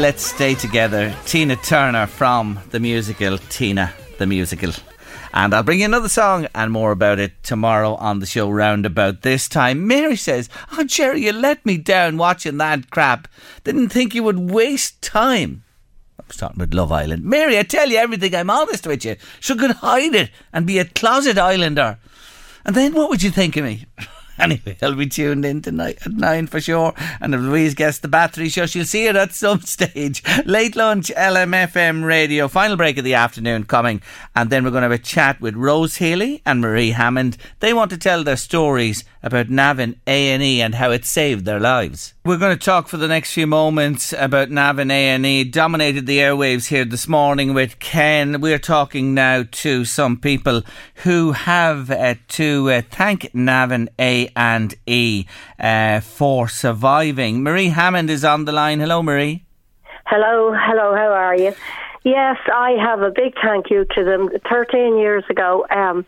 Let's stay together. Tina Turner from the musical Tina the Musical. And I'll bring you another song and more about it tomorrow on the show round about this time. Mary says, Oh, Jerry, you let me down watching that crap. Didn't think you would waste time. I was talking about Love Island. Mary, I tell you everything, I'm honest with you. She could hide it and be a closet islander. And then what would you think of me? [laughs] [laughs] Anyway, I'll be tuned in tonight at nine for sure. And if Louise gets the battery show, she'll see it at some [laughs] stage. Late lunch, LMFM radio. Final break of the afternoon coming. And then we're going to have a chat with Rose Healy and Marie Hammond. They want to tell their stories about Navan A&E and how it saved their lives. We're going to talk for the next few moments about Navan A&E. Dominated the airwaves here this morning with Ken. We're talking now to some people who have uh, to uh, thank Navan A and E uh, for surviving. Marie Hammond is on the line. Hello, Marie. Hello, hello, how are you? Yes, I have a big thank you to them. 13 years ago, um,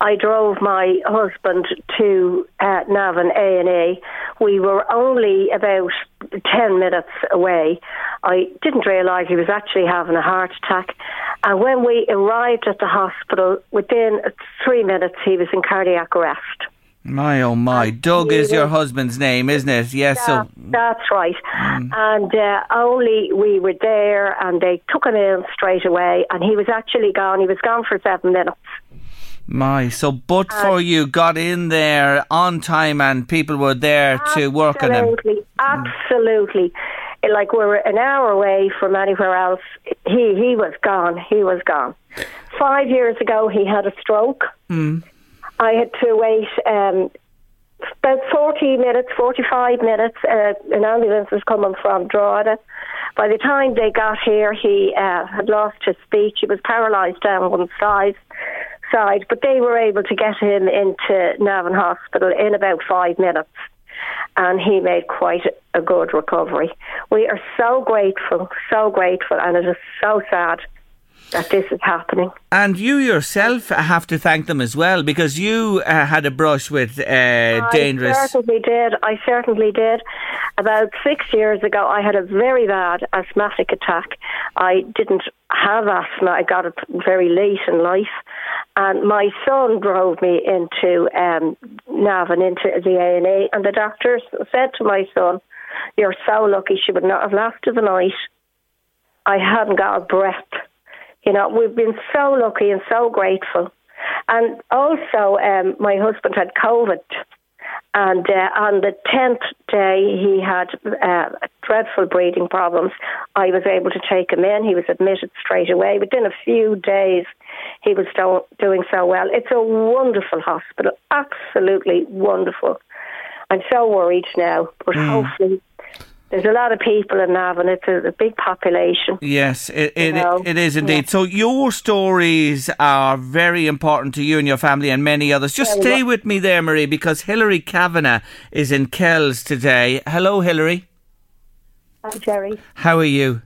I drove my husband to uh, Navan A&A. We were only about 10 minutes away. I didn't realise he was actually having a heart attack. And when we arrived at the hospital, within three minutes, he was in cardiac arrest. My oh my. Doug is your husband's name, isn't it? Yes, so That's right. And uh, only we were there, and they took him in straight away, and he was actually gone. He was gone for seven minutes. My. So but for you got in there on time and people were there to work on him. Absolutely, absolutely. Like we were an hour away from anywhere else. He he was gone. He was gone. Five years ago, he had a stroke. Mm. I had to wait um, about 40 minutes, 45 minutes. Uh, an ambulance was coming from Drogheda. By the time they got here, he uh, had lost his speech. He was paralysed down one side, side, but they were able to get him into Navan Hospital in about five minutes. And he made quite a good recovery. We are so grateful, so grateful, and it is so sad that this is happening. And you yourself have to thank them as well because you uh, had a brush with uh, dangerous. I certainly did. I certainly did. About six years ago, I had a very bad asthmatic attack. I didn't have asthma. I got it very late in life. And my son drove me into um, Navan, into the A&E, and the doctors said to my son, you're so lucky she would not have lasted the night. I hadn't got a breath. You know, we've been so lucky and so grateful. And also, um, my husband had COVID. And uh, on the 10th day, he had uh, dreadful breathing problems. I was able to take him in. He was admitted straight away. Within a few days, he was do- doing so well. It's a wonderful hospital, absolutely wonderful. I'm so worried now, but hopefully there's a lot of people in Navan. It's a, a big population. Yes, it, it, it is indeed. So your stories are very important to you and your family and many others. Just Very stay with me there, Marie, because Hilary Kavanagh is in Kells today. Hello, Hilary. Hi, Jerry. How are you?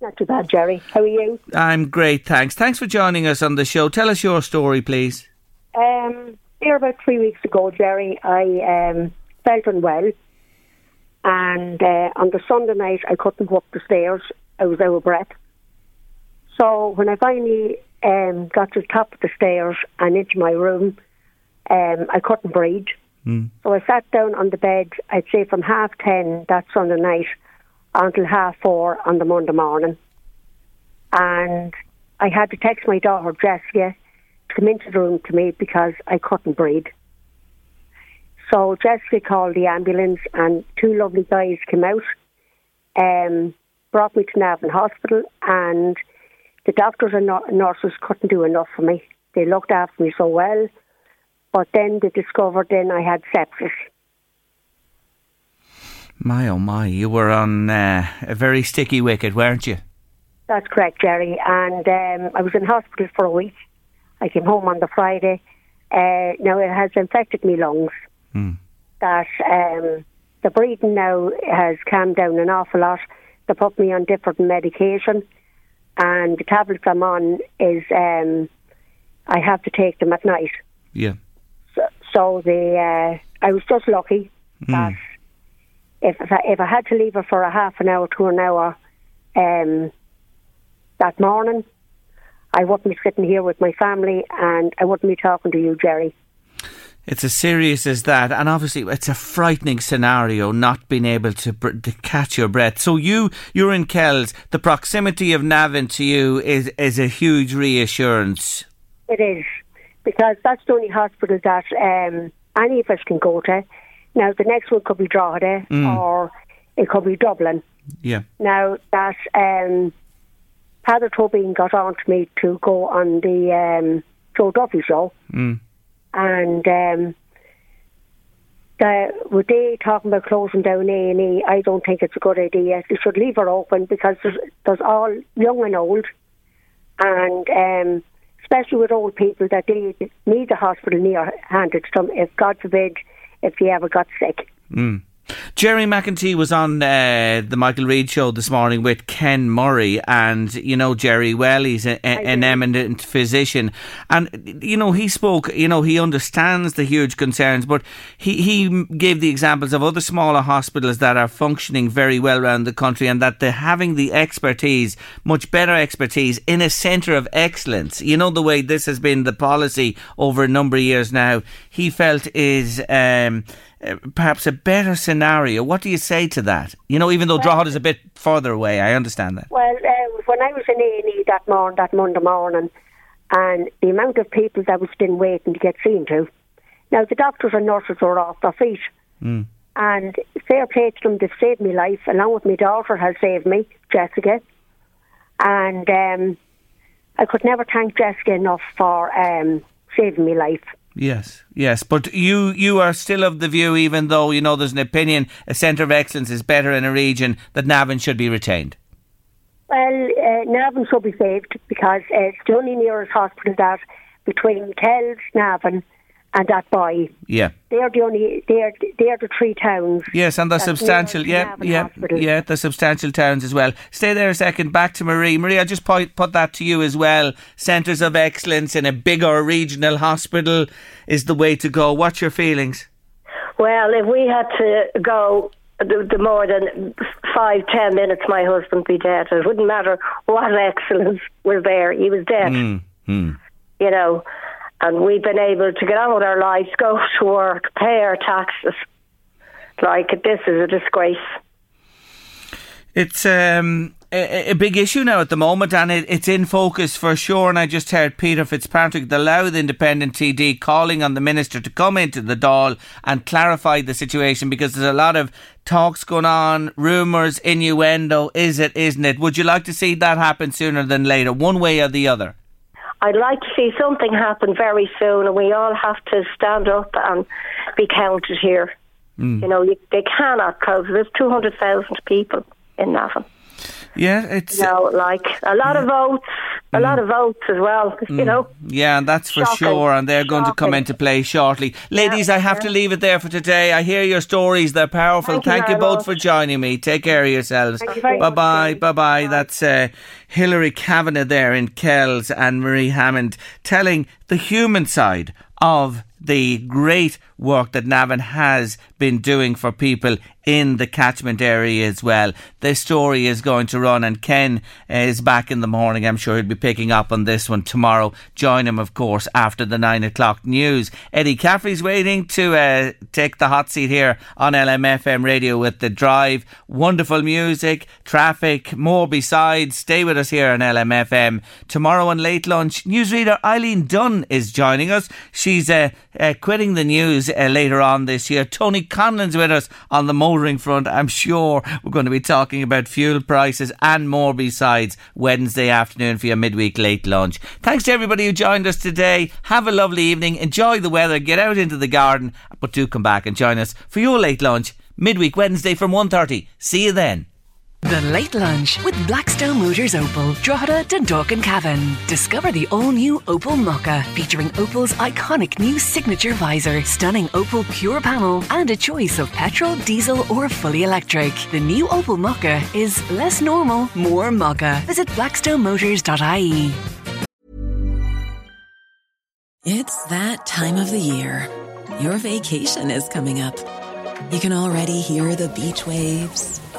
Not too bad, Jerry. How are you? I'm great, thanks. Thanks for joining us on the show. Tell us your story, please. Um, here about three weeks ago, Jerry, I um, felt unwell. And uh, on the Sunday night, I couldn't go up the stairs. I was out of breath. So when I finally um, got to the top of the stairs and into my room, um, I couldn't breathe. Mm. So I sat down on the bed, I'd say from half ten that Sunday night until half four on the Monday morning. And I had to text my daughter, Jessica, to come into the room to me because I couldn't breathe. So Jessica called the ambulance and two lovely guys came out um, brought me to Navan Hospital, and the doctors and nurses couldn't do enough for me. They looked after me so well, but then they discovered then I had sepsis. My oh my, you were on uh, a very sticky wicket, weren't you? That's correct, Jerry. And um, I was in hospital for a week. I came home on the Friday. Uh, now it has infected me lungs. Mm. That um, the breathing now has calmed down an awful lot. They put me on different medication, and the tablets I'm on is um, I have to take them at night. Yeah. So, so the uh, I was just lucky that Mm. if if I, if I had to leave her for a half an hour to an hour um, that morning, I wouldn't be sitting here with my family and I wouldn't be talking to you, Jerry. It's as serious as that, and obviously it's a frightening scenario not being able to, br- to catch your breath. So you you're in Kells. The proximity of Navan to you is is a huge reassurance. It is because that's the only hospital that um, any of us can go to. Now the next one could be Drogheda Mm. or it could be Dublin. Yeah. Now that um, Father Tobin got on to me to go on the um, Joe Duffy show, Mm. And um, the, with they talking about closing down A and E, I don't think it's a good idea. They should leave her open because there's, there's all young and old, and um, especially with old people that they need the hospital near handed to them. If God forbid, if they ever got sick. Mm. Gerry McEntee was on uh, the Michael Reade show this morning with Ken Murray, and you know Jerry well. He's a, a, an eminent physician, and you know he spoke. You know he understands the huge concerns, but he he gave the examples of other smaller hospitals that are functioning very well around the country, and that they're having the expertise, much better expertise, in a centre of excellence. You know the way this has been the policy over a number of years now. He felt is. Um, uh, perhaps a better scenario. What do you say to that? You know, even though Drogheda is a bit further away, I understand that. Well, uh, when I was in A and E that morning, that Monday morning, and the amount of people that was been waiting to get seen to. Now the doctors and nurses were off their feet, Mm. and fair play to them, they've saved my life. Along with my daughter has saved me, Jessica, and um, I could never thank Jessica enough for um, saving my life. Yes, yes, but you you are still of the view, even though you know there's an opinion, a centre of excellence is better in a region that Navan should be retained. Well, uh, Navan should be saved because uh, it's the only nearest hospital that between Kells, Navan, and Athboy. Yeah. They're the only. They're they're the three towns. Yes, and the that's substantial, yeah, yeah, Hospital. yeah, the substantial towns as well. Stay there a second. Back to Marie. Marie, I just put, put that to you as well. Centres of excellence in a bigger regional hospital is the way to go. What's your feelings? Well, if we had to go the, the more than five, ten minutes, my husband would be dead. It wouldn't matter what [laughs] excellence was there; he was dead. Mm, mm. You know, and we've been able to get on with our lives, go to work, pay our taxes. Like this is a disgrace. It's um, a, a big issue now at the moment, and it, it's in focus for sure. And I just heard Peter Fitzpatrick, the Louth Independent TD, calling on the minister to come into the Dáil and clarify the situation because there's a lot of talks going on, rumours, innuendo. Is it? Isn't it? Would you like to see that happen sooner than later, one way or the other? I'd like to see something happen very soon, and we all have to stand up and be counted here. Mm. You know, you, they cannot cope. There's 200,000 people in Navan. Yeah, it's You know, like a lot of votes, a lot of votes as well. You know, Yeah, and that's for Shocking. sure, and they're going to come into play shortly. Ladies, I have to leave it there for today. I hear your stories; they're powerful. Thank you Thank you very both much. for joining me. Take care of yourselves. Thank you very bye much, bye, bye bye. That's uh, Hilary Kavanagh there in Kells and Marie Hammond telling the human side of the great work that Navan has been doing for people in the catchment area as well. This story is going to run, and Ken is back in the morning. I'm sure he'll be picking up on this one tomorrow. Join him, of course, after the nine o'clock news. Eddie Caffrey's waiting to uh, take the hot seat here on LMFM radio with the drive. Wonderful music, traffic, more besides. Stay with us here on LMFM. Tomorrow on late lunch, newsreader Eileen Dunn is joining us. She's uh, uh, quitting the news uh, later on this year. Tony Conlon's with us on the motoring front. I'm sure we're going to be talking about fuel prices and more besides Wednesday afternoon for your midweek late lunch. Thanks to everybody who joined us today. Have a lovely evening. Enjoy the weather. Get out into the garden, but do come back and join us for your late lunch midweek Wednesday from 1.30. See you then. The Late Lunch with Blackstone Motors Opel, Drogheda, Dundalk and Cavan. Discover the all-new Opel Mokka, featuring Opel's iconic new signature visor, stunning Opel Pure panel, and a choice of petrol, diesel or fully electric. The new Opel Mokka is less normal, more Mokka. Visit blackstonemotors.ie. It's that time of the year. Your vacation is coming up. You can already hear the beach waves,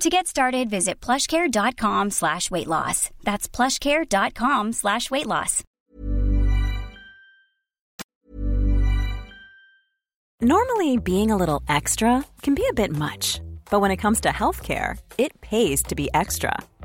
To get started, visit plushcare.com slash weight loss. That's plushcare.com slash weight loss. Normally, being a little extra can be a bit much, but when it comes to healthcare, it pays to be extra.